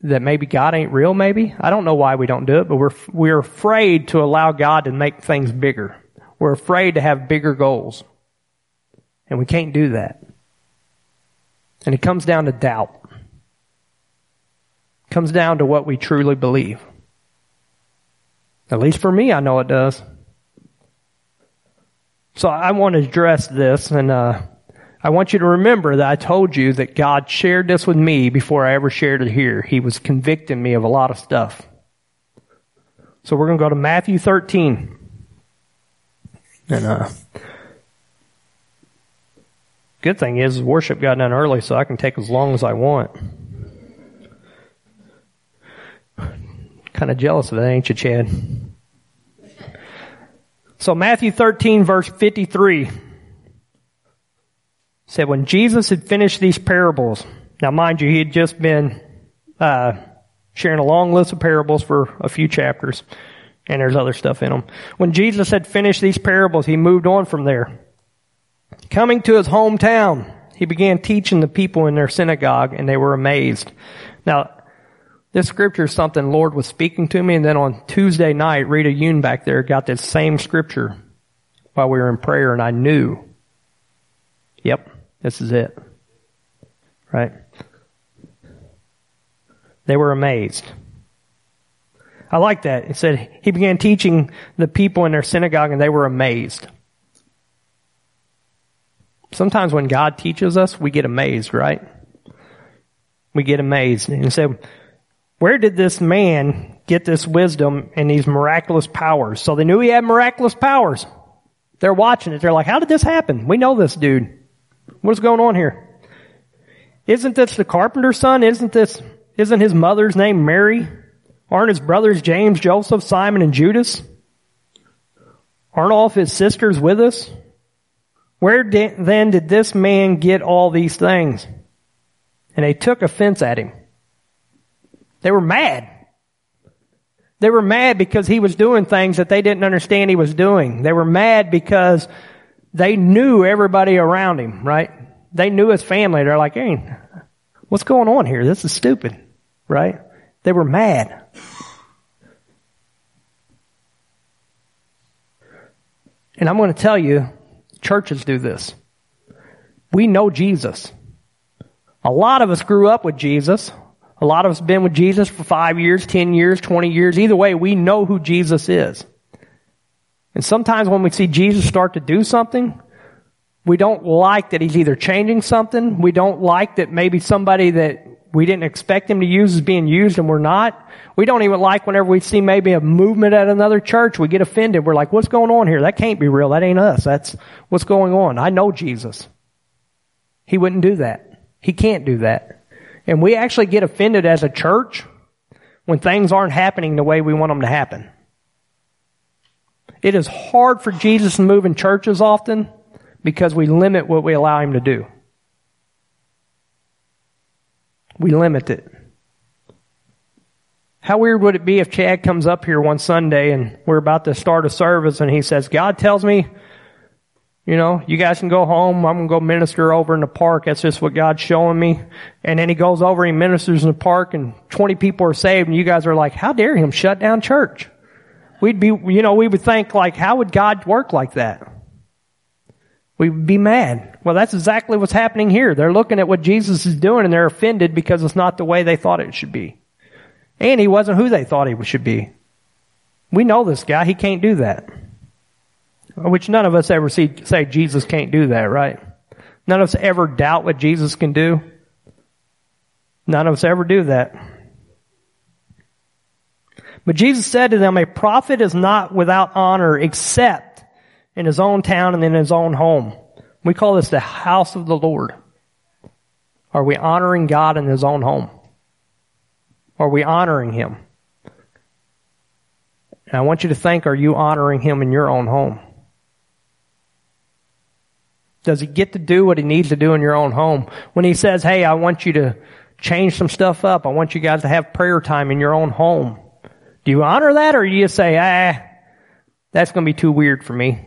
S1: that maybe God ain't real, maybe. I don't know why we don't do it, but we're, we're afraid to allow God to make things bigger. We're afraid to have bigger goals. And we can't do that. And it comes down to doubt. It comes down to what we truly believe. At least for me, I know it does. So I want to address this and, uh, I want you to remember that I told you that God shared this with me before I ever shared it here. He was convicting me of a lot of stuff. So we're going to go to Matthew 13. And, uh, good thing is worship got done early so I can take as long as I want. Kind of jealous of that, ain't you, Chad? So Matthew 13 verse 53 said when Jesus had finished these parables, now mind you, he had just been, uh, sharing a long list of parables for a few chapters, and there's other stuff in them. When Jesus had finished these parables, he moved on from there. Coming to his hometown, he began teaching the people in their synagogue, and they were amazed. Now, this scripture is something Lord was speaking to me, and then on Tuesday night, Rita Yoon back there got this same scripture while we were in prayer, and I knew, yep, this is it. Right? They were amazed. I like that. It said, he began teaching the people in their synagogue and they were amazed. Sometimes when God teaches us, we get amazed, right? We get amazed. And said, where did this man get this wisdom and these miraculous powers? So they knew he had miraculous powers. They're watching it. They're like, how did this happen? We know this dude. What's going on here? Isn't this the carpenter's son? Isn't this, isn't his mother's name Mary? Aren't his brothers James, Joseph, Simon, and Judas? Aren't all of his sisters with us? Where did, then did this man get all these things? And they took offense at him. They were mad. They were mad because he was doing things that they didn't understand he was doing. They were mad because they knew everybody around him, right? They knew his family. They're like, hey, what's going on here? This is stupid, right? They were mad. And I'm going to tell you, churches do this. We know Jesus. A lot of us grew up with Jesus. A lot of us have been with Jesus for five years, ten years, twenty years. Either way, we know who Jesus is. And sometimes when we see Jesus start to do something, we don't like that he's either changing something. We don't like that maybe somebody that we didn't expect him to use is being used and we're not. We don't even like whenever we see maybe a movement at another church, we get offended. We're like, what's going on here? That can't be real. That ain't us. That's what's going on. I know Jesus. He wouldn't do that. He can't do that. And we actually get offended as a church when things aren't happening the way we want them to happen. It is hard for Jesus to move in churches often because we limit what we allow him to do. We limit it. How weird would it be if Chad comes up here one Sunday and we're about to start a service and he says, God tells me, you know, you guys can go home. I'm going to go minister over in the park. That's just what God's showing me. And then he goes over, he ministers in the park and 20 people are saved and you guys are like, how dare him shut down church? We'd be, you know, we would think like, how would God work like that? We'd be mad. Well, that's exactly what's happening here. They're looking at what Jesus is doing and they're offended because it's not the way they thought it should be. And he wasn't who they thought he should be. We know this guy. He can't do that. Which none of us ever see, say Jesus can't do that, right? None of us ever doubt what Jesus can do. None of us ever do that. But Jesus said to them, a prophet is not without honor except in his own town and in his own home. We call this the house of the Lord. Are we honoring God in his own home? Are we honoring him? And I want you to think, are you honoring him in your own home? Does he get to do what he needs to do in your own home? When he says, hey, I want you to change some stuff up. I want you guys to have prayer time in your own home. Do you honor that or do you say, ah, that's going to be too weird for me?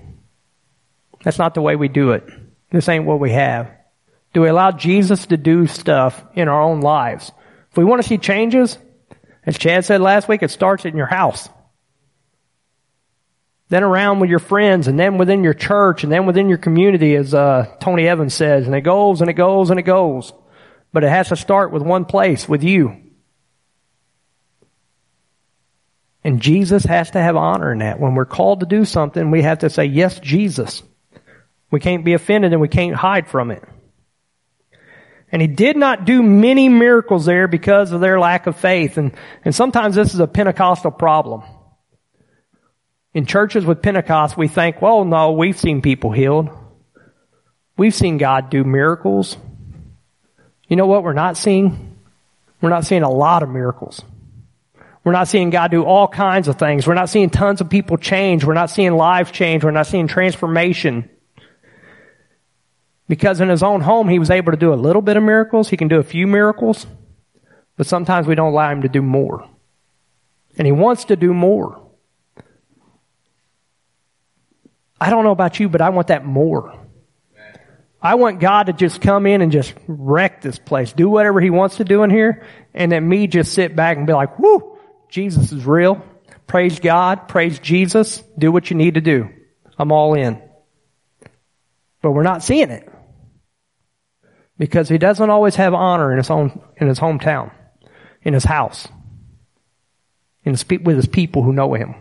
S1: That's not the way we do it. This ain't what we have. Do we allow Jesus to do stuff in our own lives? If we want to see changes, as Chad said last week, it starts in your house. Then around with your friends and then within your church and then within your community as uh, Tony Evans says. And it goes and it goes and it goes. But it has to start with one place, with you. And Jesus has to have honor in that. When we're called to do something, we have to say, yes, Jesus. We can't be offended and we can't hide from it. And he did not do many miracles there because of their lack of faith. And, and sometimes this is a Pentecostal problem. In churches with Pentecost, we think, well, no, we've seen people healed. We've seen God do miracles. You know what we're not seeing? We're not seeing a lot of miracles. We're not seeing God do all kinds of things. We're not seeing tons of people change. We're not seeing lives change. We're not seeing transformation. Because in his own home, he was able to do a little bit of miracles. He can do a few miracles. But sometimes we don't allow him to do more. And he wants to do more. I don't know about you, but I want that more. I want God to just come in and just wreck this place, do whatever he wants to do in here, and then me just sit back and be like, whoo, Jesus is real. Praise God. Praise Jesus. Do what you need to do. I'm all in. But we're not seeing it. Because he doesn't always have honor in his own, in his hometown, in his house, in his, with his people who know him.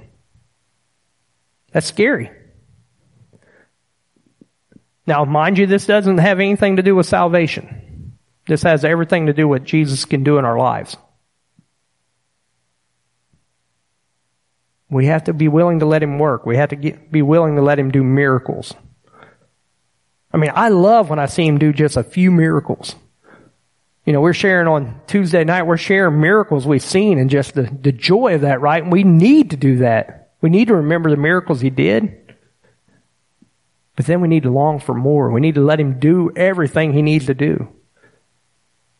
S1: That's scary. Now, mind you, this doesn't have anything to do with salvation. This has everything to do with what Jesus can do in our lives. We have to be willing to let him work. We have to get, be willing to let him do miracles. I mean, I love when I see him do just a few miracles. You know, we're sharing on Tuesday night, we're sharing miracles we've seen and just the, the joy of that, right? And we need to do that. We need to remember the miracles he did. But then we need to long for more. We need to let him do everything he needs to do.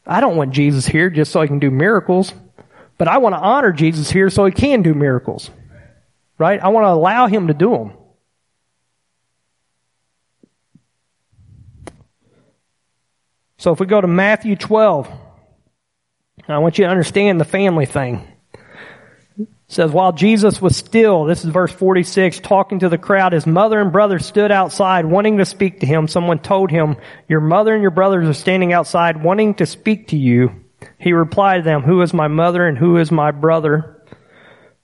S1: I don't want Jesus here just so he can do miracles, but I want to honor Jesus here so he can do miracles. Right? I want to allow him to do them. So if we go to Matthew 12, I want you to understand the family thing. Says, while Jesus was still, this is verse 46, talking to the crowd, his mother and brother stood outside wanting to speak to him. Someone told him, your mother and your brothers are standing outside wanting to speak to you. He replied to them, who is my mother and who is my brother?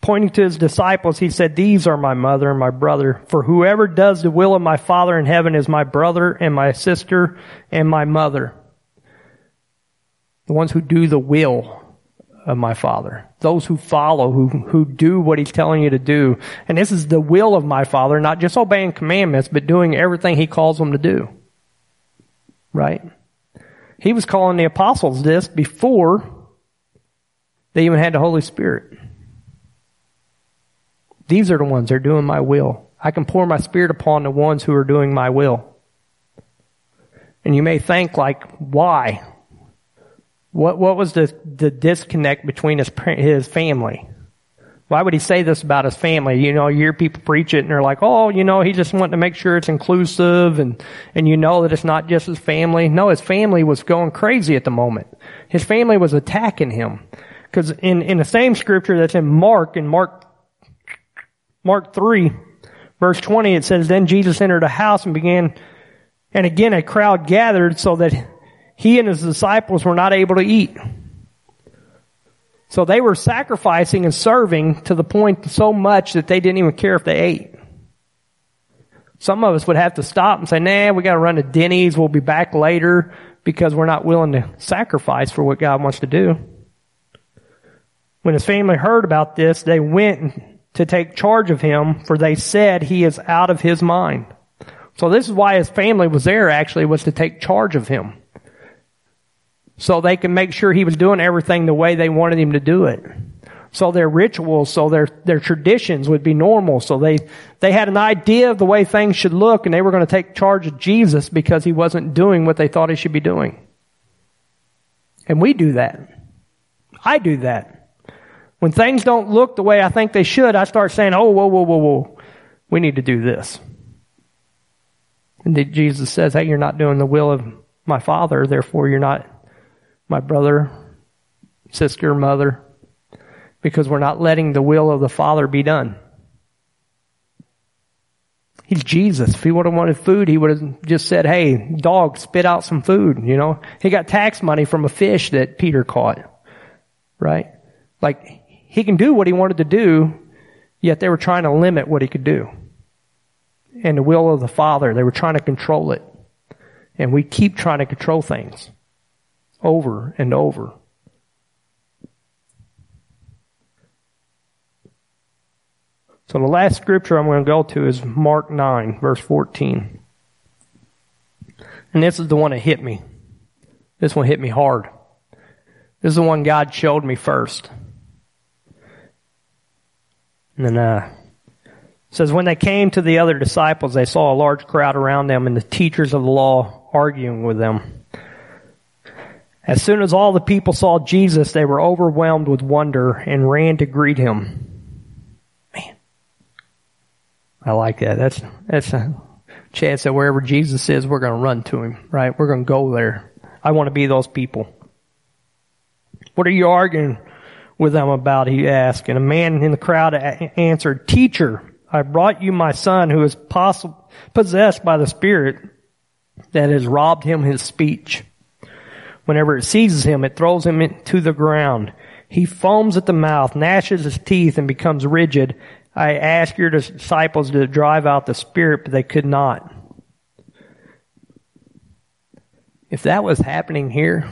S1: Pointing to his disciples, he said, These are my mother and my brother. For whoever does the will of my Father in heaven is my brother and my sister and my mother. The ones who do the will of my Father. Those who follow, who, who do what he's telling you to do. And this is the will of my Father, not just obeying commandments, but doing everything he calls them to do. Right? He was calling the apostles this before they even had the Holy Spirit. These are the ones that are doing my will. I can pour my spirit upon the ones who are doing my will. And you may think like, why? What, what was the, the disconnect between his, his family? Why would he say this about his family? You know, you hear people preach it and they're like, oh, you know, he just wanted to make sure it's inclusive and, and you know that it's not just his family. No, his family was going crazy at the moment. His family was attacking him. Cause in, in the same scripture that's in Mark, in Mark Mark 3, verse 20, it says, Then Jesus entered a house and began, and again a crowd gathered so that he and his disciples were not able to eat. So they were sacrificing and serving to the point so much that they didn't even care if they ate. Some of us would have to stop and say, nah, we gotta run to Denny's, we'll be back later because we're not willing to sacrifice for what God wants to do. When his family heard about this, they went to take charge of him, for they said he is out of his mind. So this is why his family was there actually, was to take charge of him. So they can make sure he was doing everything the way they wanted him to do it. So their rituals, so their, their traditions would be normal. So they, they had an idea of the way things should look and they were going to take charge of Jesus because he wasn't doing what they thought he should be doing. And we do that. I do that. When things don't look the way I think they should, I start saying, oh, whoa, whoa, whoa, whoa. We need to do this. And Jesus says, hey, you're not doing the will of my father, therefore you're not my brother, sister, mother, because we're not letting the will of the father be done. He's Jesus. If he would have wanted food, he would have just said, hey, dog, spit out some food, you know? He got tax money from a fish that Peter caught. Right? Like, he can do what he wanted to do Yet they were trying to limit what he could do. And the will of the Father, they were trying to control it. And we keep trying to control things over and over. So the last scripture I'm going to go to is Mark 9, verse 14. And this is the one that hit me. This one hit me hard. This is the one God showed me first. And then, uh, says, when they came to the other disciples, they saw a large crowd around them and the teachers of the law arguing with them. As soon as all the people saw Jesus, they were overwhelmed with wonder and ran to greet him. Man. I like that. That's, that's a, chance that wherever Jesus is, we're going to run to him, right? We're going to go there. I want to be those people. What are you arguing with them about? He asked. And a man in the crowd answered, Teacher, I brought you my son who is poss- possessed by the Spirit that has robbed him his speech. Whenever it seizes him, it throws him to the ground. He foams at the mouth, gnashes his teeth, and becomes rigid. I asked your disciples to drive out the spirit, but they could not. If that was happening here,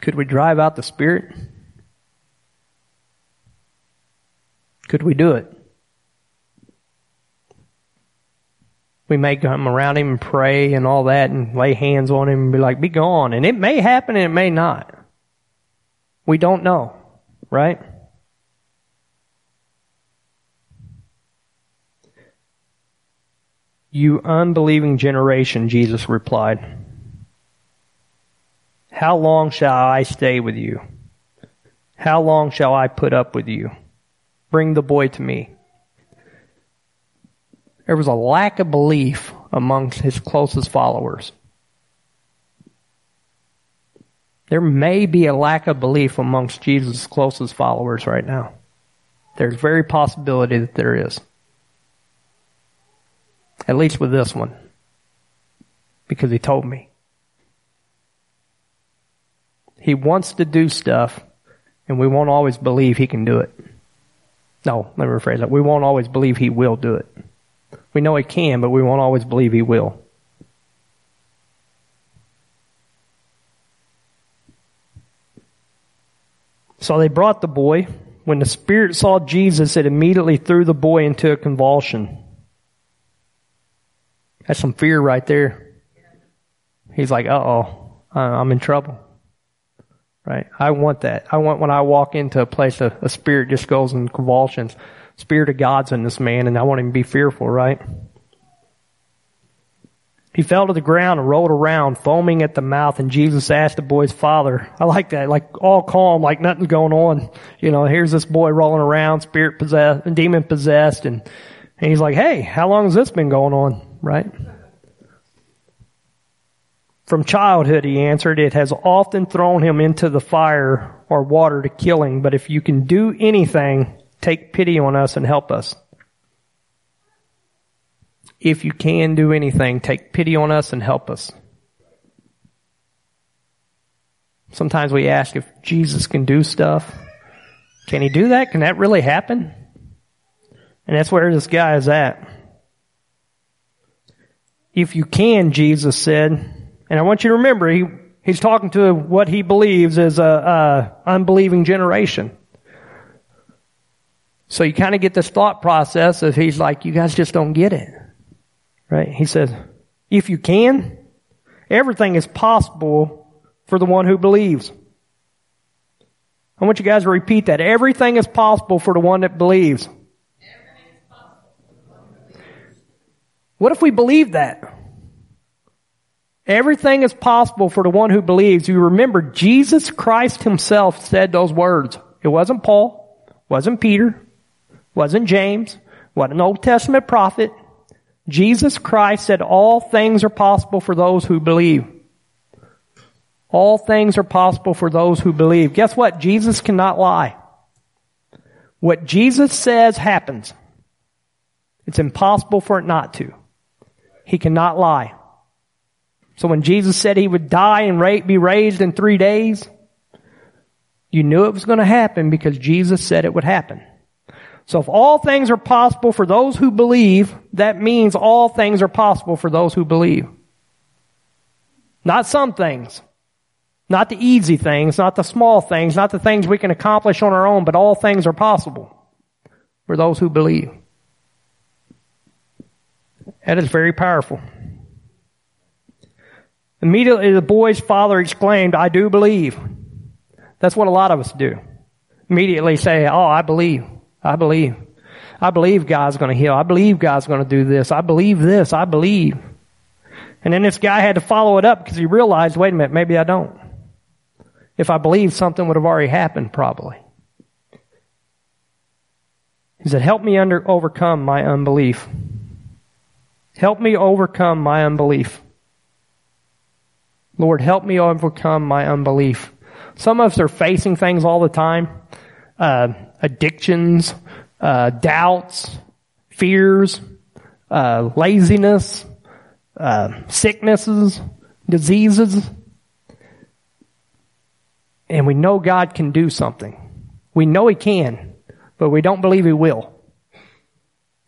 S1: could we drive out the spirit? Could we do it? We may come around him and pray and all that and lay hands on him and be like, be gone. And it may happen and it may not. We don't know, right? You unbelieving generation, Jesus replied. How long shall I stay with you? How long shall I put up with you? Bring the boy to me. There was a lack of belief amongst his closest followers. There may be a lack of belief amongst Jesus' closest followers right now. There's very possibility that there is. At least with this one. Because he told me. He wants to do stuff and we won't always believe he can do it. No, let me rephrase that. We won't always believe he will do it. We know he can, but we won't always believe he will. So they brought the boy. When the spirit saw Jesus, it immediately threw the boy into a convulsion. That's some fear right there. He's like, uh oh, I'm in trouble. Right? I want that. I want when I walk into a place, a, a spirit just goes in convulsions. Spirit of God's in this man, and I want him to be fearful, right? He fell to the ground and rolled around, foaming at the mouth, and Jesus asked the boy's father, I like that, like all calm, like nothing's going on. You know, here's this boy rolling around, spirit possessed, and demon possessed, and, and he's like, hey, how long has this been going on? right? From childhood, he answered, it has often thrown him into the fire or water to killing, but if you can do anything, take pity on us and help us. If you can do anything, take pity on us and help us. Sometimes we ask if Jesus can do stuff. Can he do that? Can that really happen? And that's where this guy is at if you can, Jesus said, and I want you to remember, he, he's talking to what he believes is a, a unbelieving generation. So you kind of get this thought process of he's like, you guys just don't get it. Right? He says, if you can, everything is possible for the one who believes. I want you guys to repeat that. Everything is possible for the one that believes. What if we believe that? Everything is possible for the one who believes. You remember Jesus Christ himself said those words. It wasn't Paul, wasn't Peter, wasn't James, wasn't an Old Testament prophet. Jesus Christ said all things are possible for those who believe. All things are possible for those who believe. Guess what? Jesus cannot lie. What Jesus says happens. It's impossible for it not to. He cannot lie. So when Jesus said he would die and be raised in three days, you knew it was going to happen because Jesus said it would happen. So if all things are possible for those who believe, that means all things are possible for those who believe. Not some things. Not the easy things, not the small things, not the things we can accomplish on our own, but all things are possible for those who believe. That is very powerful. Immediately the boy's father exclaimed, I do believe. That's what a lot of us do. Immediately say, Oh, I believe. I believe. I believe God's going to heal. I believe God's going to do this. I believe this. I believe. And then this guy had to follow it up because he realized, wait a minute, maybe I don't. If I believed, something would have already happened probably. He said, help me under, overcome my unbelief. Help me overcome my unbelief. Lord, help me overcome my unbelief. Some of us are facing things all the time. Uh, addictions, uh, doubts, fears, uh, laziness, uh, sicknesses, diseases. And we know God can do something. We know He can, but we don't believe He will.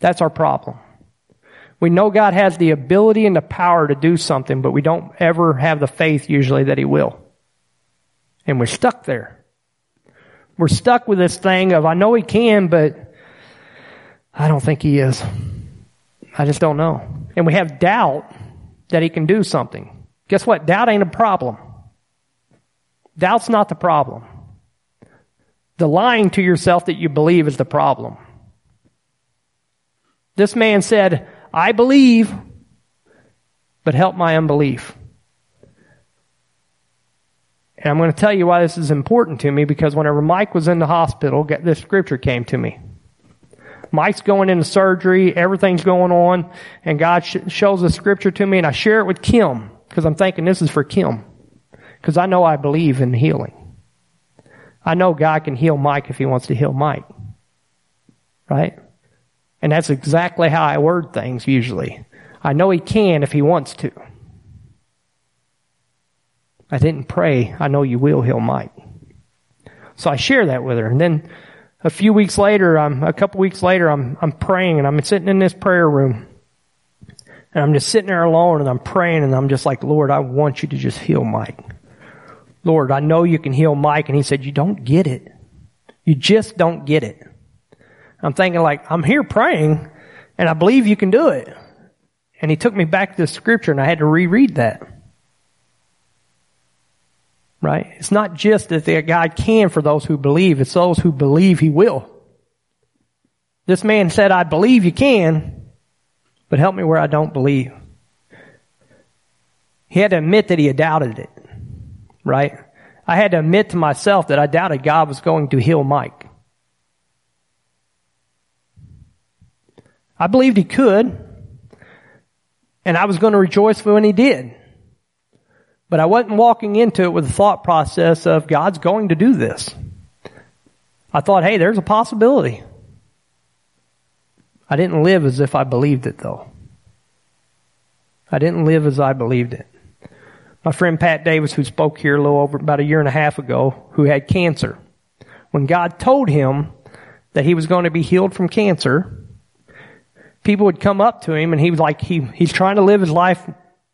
S1: That's our problem. We know God has the ability and the power to do something, but we don't ever have the faith usually that He will. And we're stuck there. We're stuck with this thing of, I know he can, but I don't think he is. I just don't know. And we have doubt that he can do something. Guess what? Doubt ain't a problem. Doubt's not the problem. The lying to yourself that you believe is the problem. This man said, I believe, but help my unbelief. And I'm going to tell you why this is important to me because whenever Mike was in the hospital, this scripture came to me. Mike's going into surgery, everything's going on, and God sh- shows the scripture to me and I share it with Kim because I'm thinking this is for Kim. Because I know I believe in healing. I know God can heal Mike if he wants to heal Mike. Right? And that's exactly how I word things usually. I know he can if he wants to. I didn't pray. I know you will heal Mike. So I share that with her. And then a few weeks later, um, a couple weeks later, I'm, I'm praying and I'm sitting in this prayer room. And I'm just sitting there alone and I'm praying and I'm just like, Lord, I want you to just heal Mike. Lord, I know you can heal Mike. And he said, you don't get it. You just don't get it. I'm thinking like, I'm here praying and I believe you can do it. And he took me back to the scripture and I had to reread that. Right? It's not just that God can for those who believe, it's those who believe He will. This man said, I believe you can, but help me where I don't believe. He had to admit that he had doubted it. Right? I had to admit to myself that I doubted God was going to heal Mike. I believed he could, and I was going to rejoice when he did. But I wasn't walking into it with the thought process of God's going to do this. I thought, hey, there's a possibility. I didn't live as if I believed it though. I didn't live as I believed it. My friend Pat Davis, who spoke here a little over about a year and a half ago, who had cancer, when God told him that he was going to be healed from cancer, people would come up to him and he was like, he, he's trying to live his life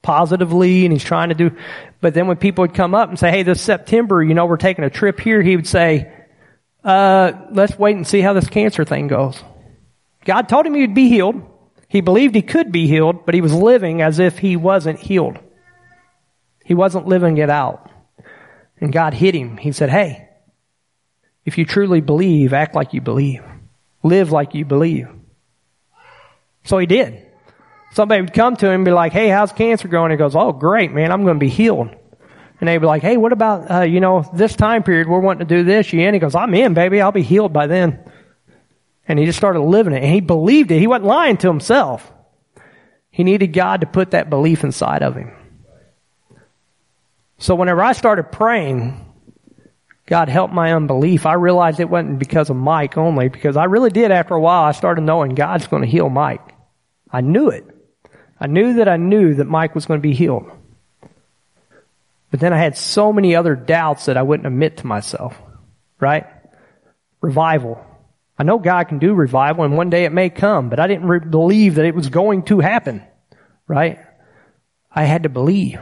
S1: positively and he's trying to do, but then when people would come up and say, hey, this September, you know, we're taking a trip here, he would say, uh, let's wait and see how this cancer thing goes. God told him he'd be healed. He believed he could be healed, but he was living as if he wasn't healed. He wasn't living it out. And God hit him. He said, hey, if you truly believe, act like you believe. Live like you believe. So he did. Somebody would come to him and be like, hey, how's cancer going? He goes, oh, great, man, I'm going to be healed. And they'd be like, hey, what about, uh, you know, this time period, we're wanting to do this. You in? He goes, I'm in, baby. I'll be healed by then. And he just started living it. And he believed it. He wasn't lying to himself. He needed God to put that belief inside of him. So whenever I started praying, God help my unbelief, I realized it wasn't because of Mike only, because I really did after a while, I started knowing God's going to heal Mike. I knew it. I knew that I knew that Mike was going to be healed. But then I had so many other doubts that I wouldn't admit to myself. Right? Revival. I know God can do revival and one day it may come, but I didn't re- believe that it was going to happen, right? I had to believe.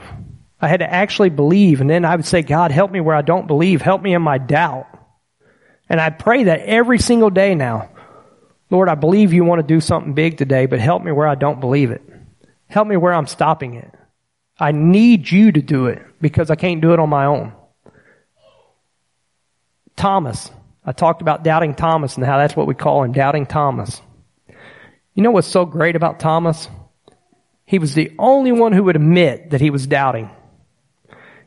S1: I had to actually believe and then I would say, God, help me where I don't believe. Help me in my doubt. And I pray that every single day now. Lord, I believe you want to do something big today, but help me where I don't believe it. Help me where I'm stopping it. I need you to do it because I can't do it on my own. Thomas. I talked about doubting Thomas and how that's what we call him, doubting Thomas. You know what's so great about Thomas? He was the only one who would admit that he was doubting.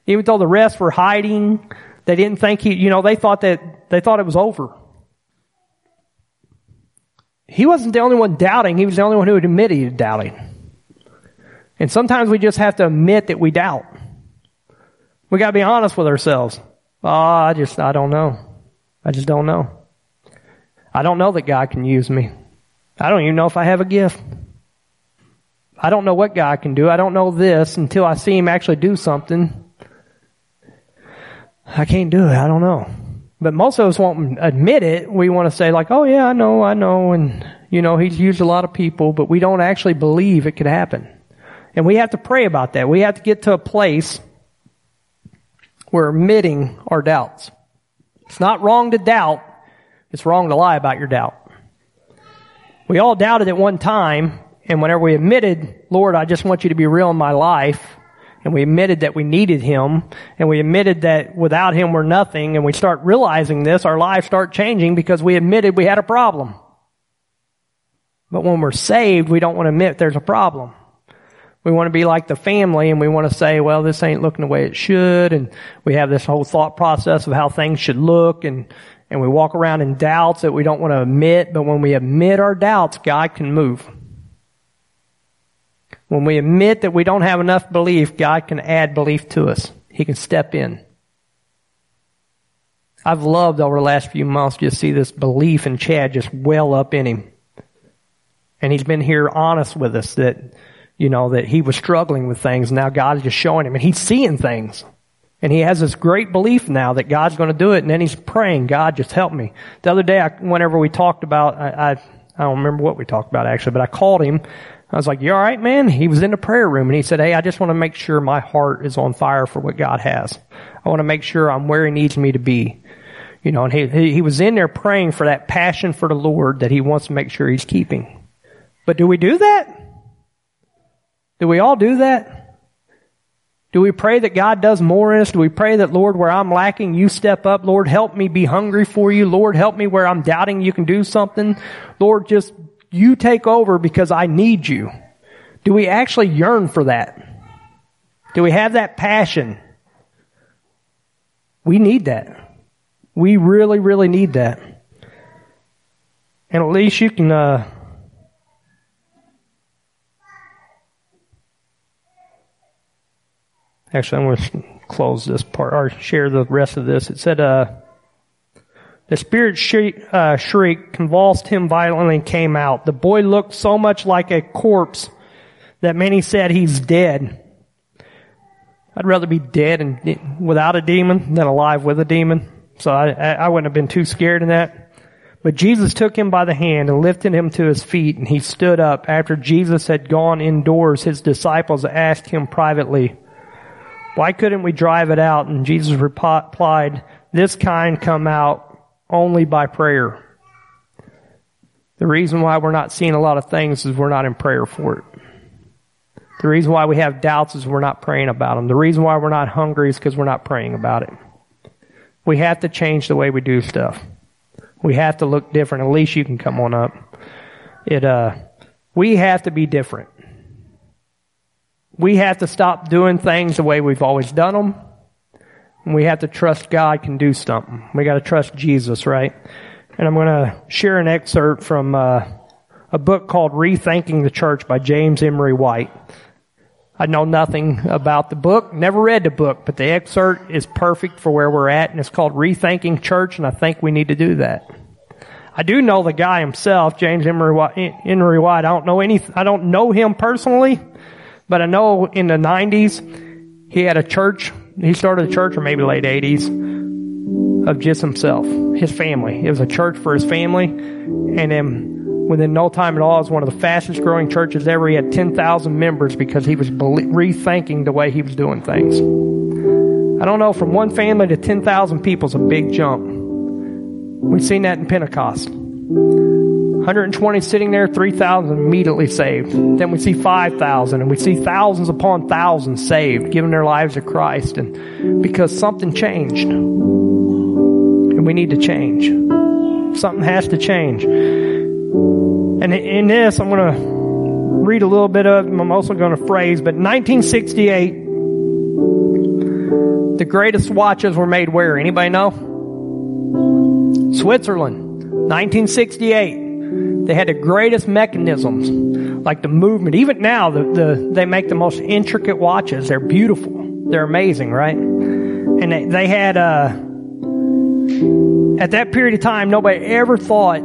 S1: Even though the rest were hiding, they didn't think he, you know, they thought that, they thought it was over. He wasn't the only one doubting, he was the only one who would admit he was doubting. And sometimes we just have to admit that we doubt. We gotta be honest with ourselves. Oh, I just, I don't know. I just don't know. I don't know that God can use me. I don't even know if I have a gift. I don't know what God can do. I don't know this until I see Him actually do something. I can't do it. I don't know. But most of us won't admit it. We want to say like, oh yeah, I know, I know, and you know, He's used a lot of people, but we don't actually believe it could happen. And we have to pray about that. We have to get to a place we're admitting our doubts. It's not wrong to doubt. It's wrong to lie about your doubt. We all doubted at one time, and whenever we admitted, Lord, I just want you to be real in my life, and we admitted that we needed Him, and we admitted that without Him we're nothing, and we start realizing this, our lives start changing because we admitted we had a problem. But when we're saved, we don't want to admit there's a problem. We want to be like the family and we want to say, well, this ain't looking the way it should. And we have this whole thought process of how things should look and, and we walk around in doubts that we don't want to admit. But when we admit our doubts, God can move. When we admit that we don't have enough belief, God can add belief to us. He can step in. I've loved over the last few months just see this belief in Chad just well up in him. And he's been here honest with us that you know, that he was struggling with things. Now God is just showing him and he's seeing things. And he has this great belief now that God's going to do it. And then he's praying, God, just help me. The other day, I, whenever we talked about, I, I, I don't remember what we talked about actually, but I called him. I was like, you all right, man? He was in the prayer room and he said, hey, I just want to make sure my heart is on fire for what God has. I want to make sure I'm where he needs me to be. You know, and he, he was in there praying for that passion for the Lord that he wants to make sure he's keeping. But do we do that? Do we all do that? Do we pray that God does more in us? Do we pray that, Lord, where I'm lacking, you step up? Lord, help me be hungry for you. Lord, help me where I'm doubting you can do something. Lord, just you take over because I need you. Do we actually yearn for that? Do we have that passion? We need that. We really, really need that. And at least you can, uh, Actually, I'm going to close this part or share the rest of this. It said, uh, the spirit shriek, uh, shriek, convulsed him violently and came out. The boy looked so much like a corpse that many said he's dead. I'd rather be dead and without a demon than alive with a demon. So I, I wouldn't have been too scared in that. But Jesus took him by the hand and lifted him to his feet and he stood up. After Jesus had gone indoors, his disciples asked him privately, why couldn't we drive it out? And Jesus replied, this kind come out only by prayer. The reason why we're not seeing a lot of things is we're not in prayer for it. The reason why we have doubts is we're not praying about them. The reason why we're not hungry is because we're not praying about it. We have to change the way we do stuff. We have to look different. At least you can come on up. It, uh, we have to be different. We have to stop doing things the way we've always done them. We have to trust God can do something. We got to trust Jesus, right? And I'm going to share an excerpt from uh, a book called Rethinking the Church by James Emery White. I know nothing about the book, never read the book, but the excerpt is perfect for where we're at, and it's called Rethinking Church, and I think we need to do that. I do know the guy himself, James Emery White. White. I don't know any. I don't know him personally, but I know in the 90s, he had a church. He started a church, or maybe late 80s, of just himself, his family. It was a church for his family. And then within no time at all, it was one of the fastest growing churches ever. He had 10,000 members because he was rethinking the way he was doing things. I don't know, from one family to 10,000 people is a big jump. We've seen that in Pentecost. 120 sitting there, 3,000 immediately saved. Then we see 5,000 and we see thousands upon thousands saved, giving their lives to Christ. And because something changed. And we need to change. Something has to change. And in this, I'm going to read a little bit of, I'm also going to phrase, but 1968, the greatest watches were made where? Anybody know? Switzerland. 1968. They had the greatest mechanisms, like the movement. Even now, the, the, they make the most intricate watches. They're beautiful. They're amazing, right? And they, they had, uh, at that period of time, nobody ever thought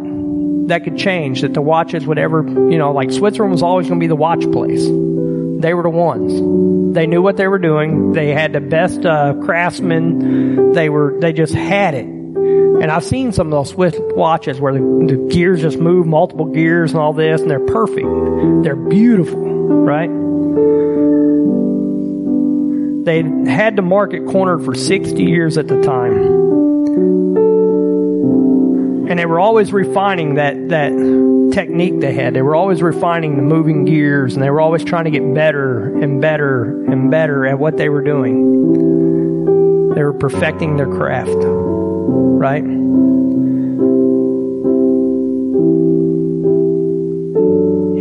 S1: that could change, that the watches would ever, you know, like Switzerland was always going to be the watch place. They were the ones. They knew what they were doing. They had the best uh, craftsmen. They were, they just had it. And I've seen some of those Swiss watches where the, the, gears just move, multiple gears and all this, and they're perfect. They're beautiful, right? They had the market cornered for 60 years at the time. And they were always refining that, that technique they had. They were always refining the moving gears and they were always trying to get better and better and better at what they were doing. They were perfecting their craft right?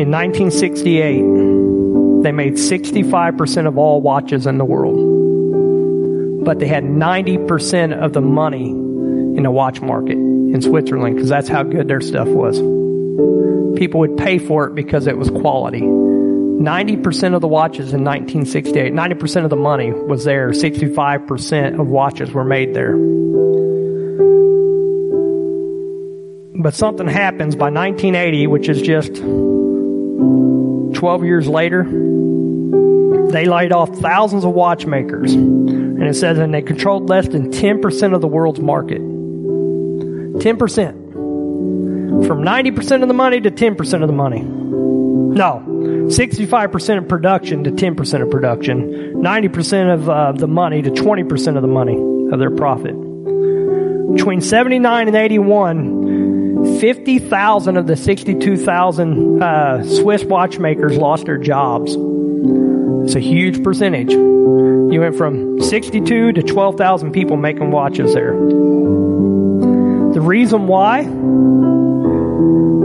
S1: In 1968, they made 65% of all watches in the world. But they had 90% of the money in the watch market in Switzerland because that's how good their stuff was. People would pay for it because it was quality. 90% of the watches in 1968, 90% of the money was there. 65% of watches were made there. But something happens by 1980, which is just 12 years later. They laid off thousands of watchmakers. And it says, and they controlled less than 10% of the world's market. 10%. From 90% of the money to 10% of the money. No, 65% of production to 10% of production. 90% of uh, the money to 20% of the money of their profit. Between 79 and 81, 50,000 of the 62,000 uh, Swiss watchmakers lost their jobs. It's a huge percentage. You went from 62 to 12,000 people making watches there. The reason why?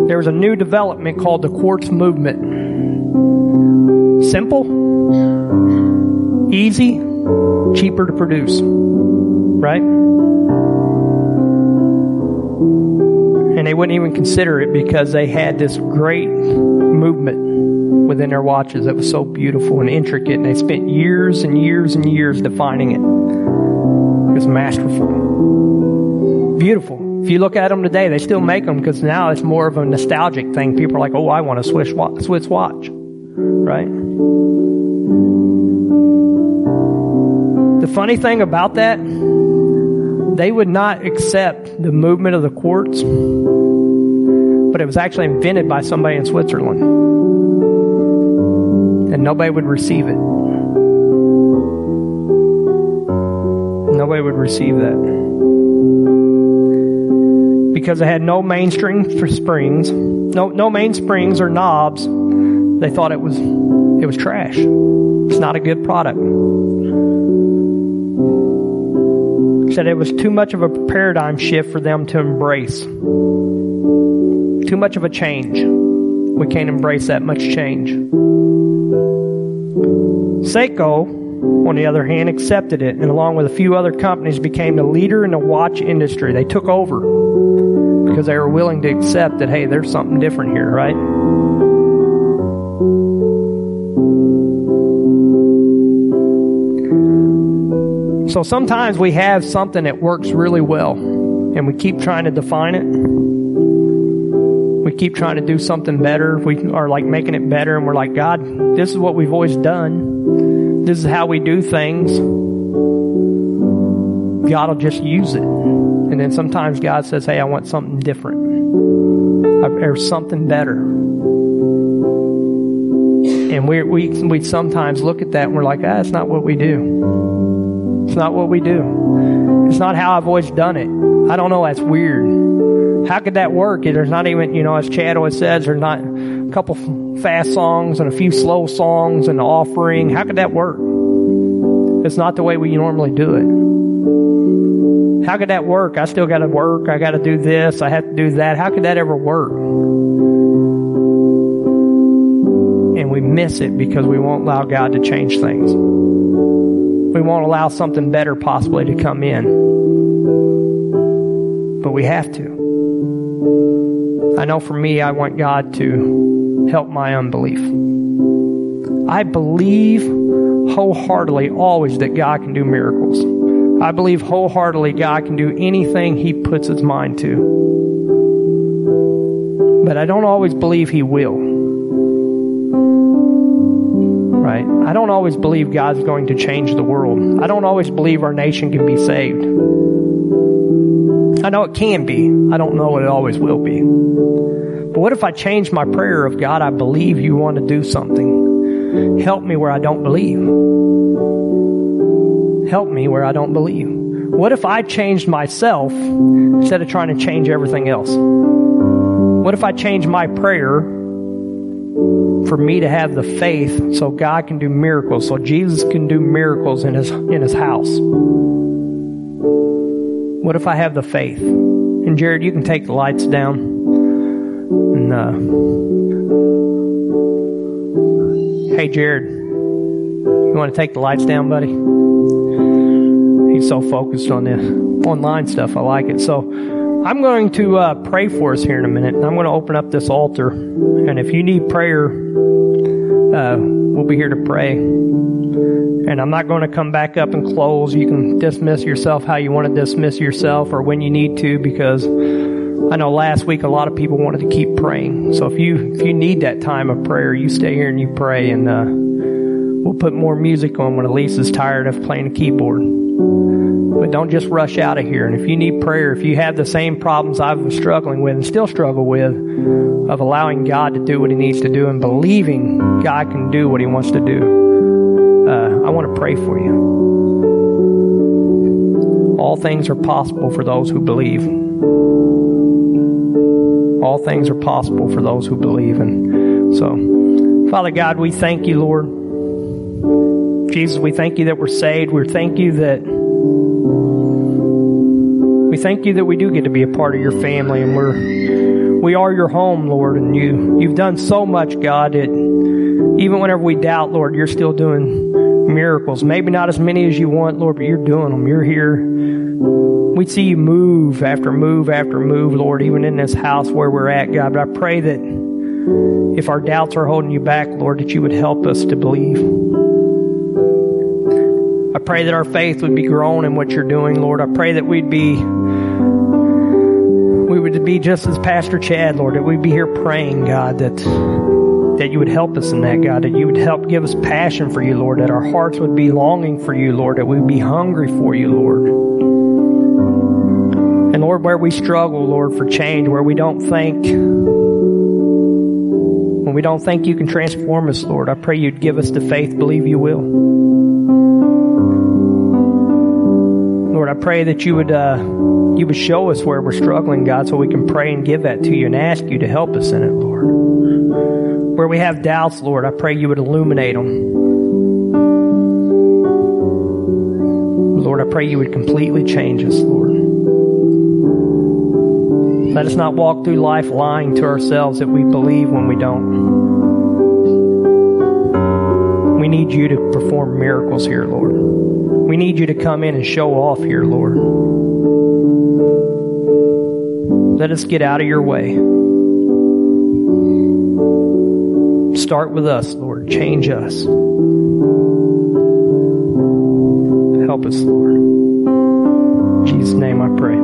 S1: There was a new development called the quartz movement. Simple, easy, cheaper to produce. Right? They wouldn't even consider it because they had this great movement within their watches that was so beautiful and intricate, and they spent years and years and years defining it. It was masterful, beautiful. If you look at them today, they still make them because now it's more of a nostalgic thing. People are like, "Oh, I want a Swiss watch," Swiss watch, right? The funny thing about that they would not accept the movement of the quartz, but it was actually invented by somebody in Switzerland. And nobody would receive it. Nobody would receive that. Because it had no mainstream for springs, no, no main springs or knobs, they thought it was, it was trash. It's not a good product said it was too much of a paradigm shift for them to embrace. Too much of a change. We can't embrace that much change. Seiko, on the other hand, accepted it and along with a few other companies became the leader in the watch industry. They took over because they were willing to accept that, hey, there's something different here, right? So sometimes we have something that works really well and we keep trying to define it. Keep trying to do something better. We are like making it better and we're like, God, this is what we've always done. This is how we do things. God will just use it. And then sometimes God says, Hey, I want something different. Or something better. And we, we, we sometimes look at that and we're like, ah, that's not what we do. It's not what we do. It's not how I've always done it. I don't know, that's weird. How could that work? There's not even, you know, as Chad always says, there's not a couple fast songs and a few slow songs and the offering. How could that work? It's not the way we normally do it. How could that work? I still got to work. I got to do this. I have to do that. How could that ever work? And we miss it because we won't allow God to change things. We won't allow something better possibly to come in. But we have to. I know for me, I want God to help my unbelief. I believe wholeheartedly always that God can do miracles. I believe wholeheartedly God can do anything He puts His mind to. But I don't always believe He will. Right? I don't always believe God's going to change the world. I don't always believe our nation can be saved. I know it can be. I don't know it always will be. But what if I change my prayer of God, I believe you want to do something? Help me where I don't believe. Help me where I don't believe. What if I changed myself instead of trying to change everything else? What if I change my prayer for me to have the faith so God can do miracles, so Jesus can do miracles in his in his house? What if I have the faith? And Jared, you can take the lights down. And uh, Hey, Jared, you want to take the lights down, buddy? He's so focused on the online stuff. I like it. So I'm going to uh, pray for us here in a minute. I'm going to open up this altar. And if you need prayer, uh, we'll be here to pray. And I'm not going to come back up and close. You can dismiss yourself how you want to dismiss yourself or when you need to because I know last week a lot of people wanted to keep praying. So if you if you need that time of prayer, you stay here and you pray, and uh, we'll put more music on when Elisa's tired of playing the keyboard. But don't just rush out of here. And if you need prayer, if you have the same problems I've been struggling with and still struggle with, of allowing God to do what He needs to do and believing God can do what He wants to do, uh, I want to pray for you. All things are possible for those who believe all things are possible for those who believe. And so, Father God, we thank you, Lord. Jesus, we thank you that we're saved. We thank you that we thank you that we do get to be a part of your family and we're we are your home, Lord, and you you've done so much, God, that even whenever we doubt, Lord, you're still doing miracles. Maybe not as many as you want, Lord, but you're doing them. You're here we see you move after move after move, Lord, even in this house where we're at, God. But I pray that if our doubts are holding you back, Lord, that you would help us to believe. I pray that our faith would be grown in what you're doing, Lord. I pray that we'd be we would be just as Pastor Chad, Lord, that we'd be here praying, God, that that you would help us in that, God, that you would help give us passion for you, Lord, that our hearts would be longing for you, Lord, that we would be hungry for you, Lord. Lord, where we struggle, Lord, for change, where we don't think, when we don't think you can transform us, Lord, I pray you'd give us the faith, believe you will. Lord, I pray that you would, uh, you would show us where we're struggling, God, so we can pray and give that to you and ask you to help us in it, Lord. Where we have doubts, Lord, I pray you would illuminate them. Lord, I pray you would completely change us, Lord. Let us not walk through life lying to ourselves that we believe when we don't. We need you to perform miracles here, Lord. We need you to come in and show off here, Lord. Let us get out of your way. Start with us, Lord. Change us. Help us, Lord. In Jesus' name I pray.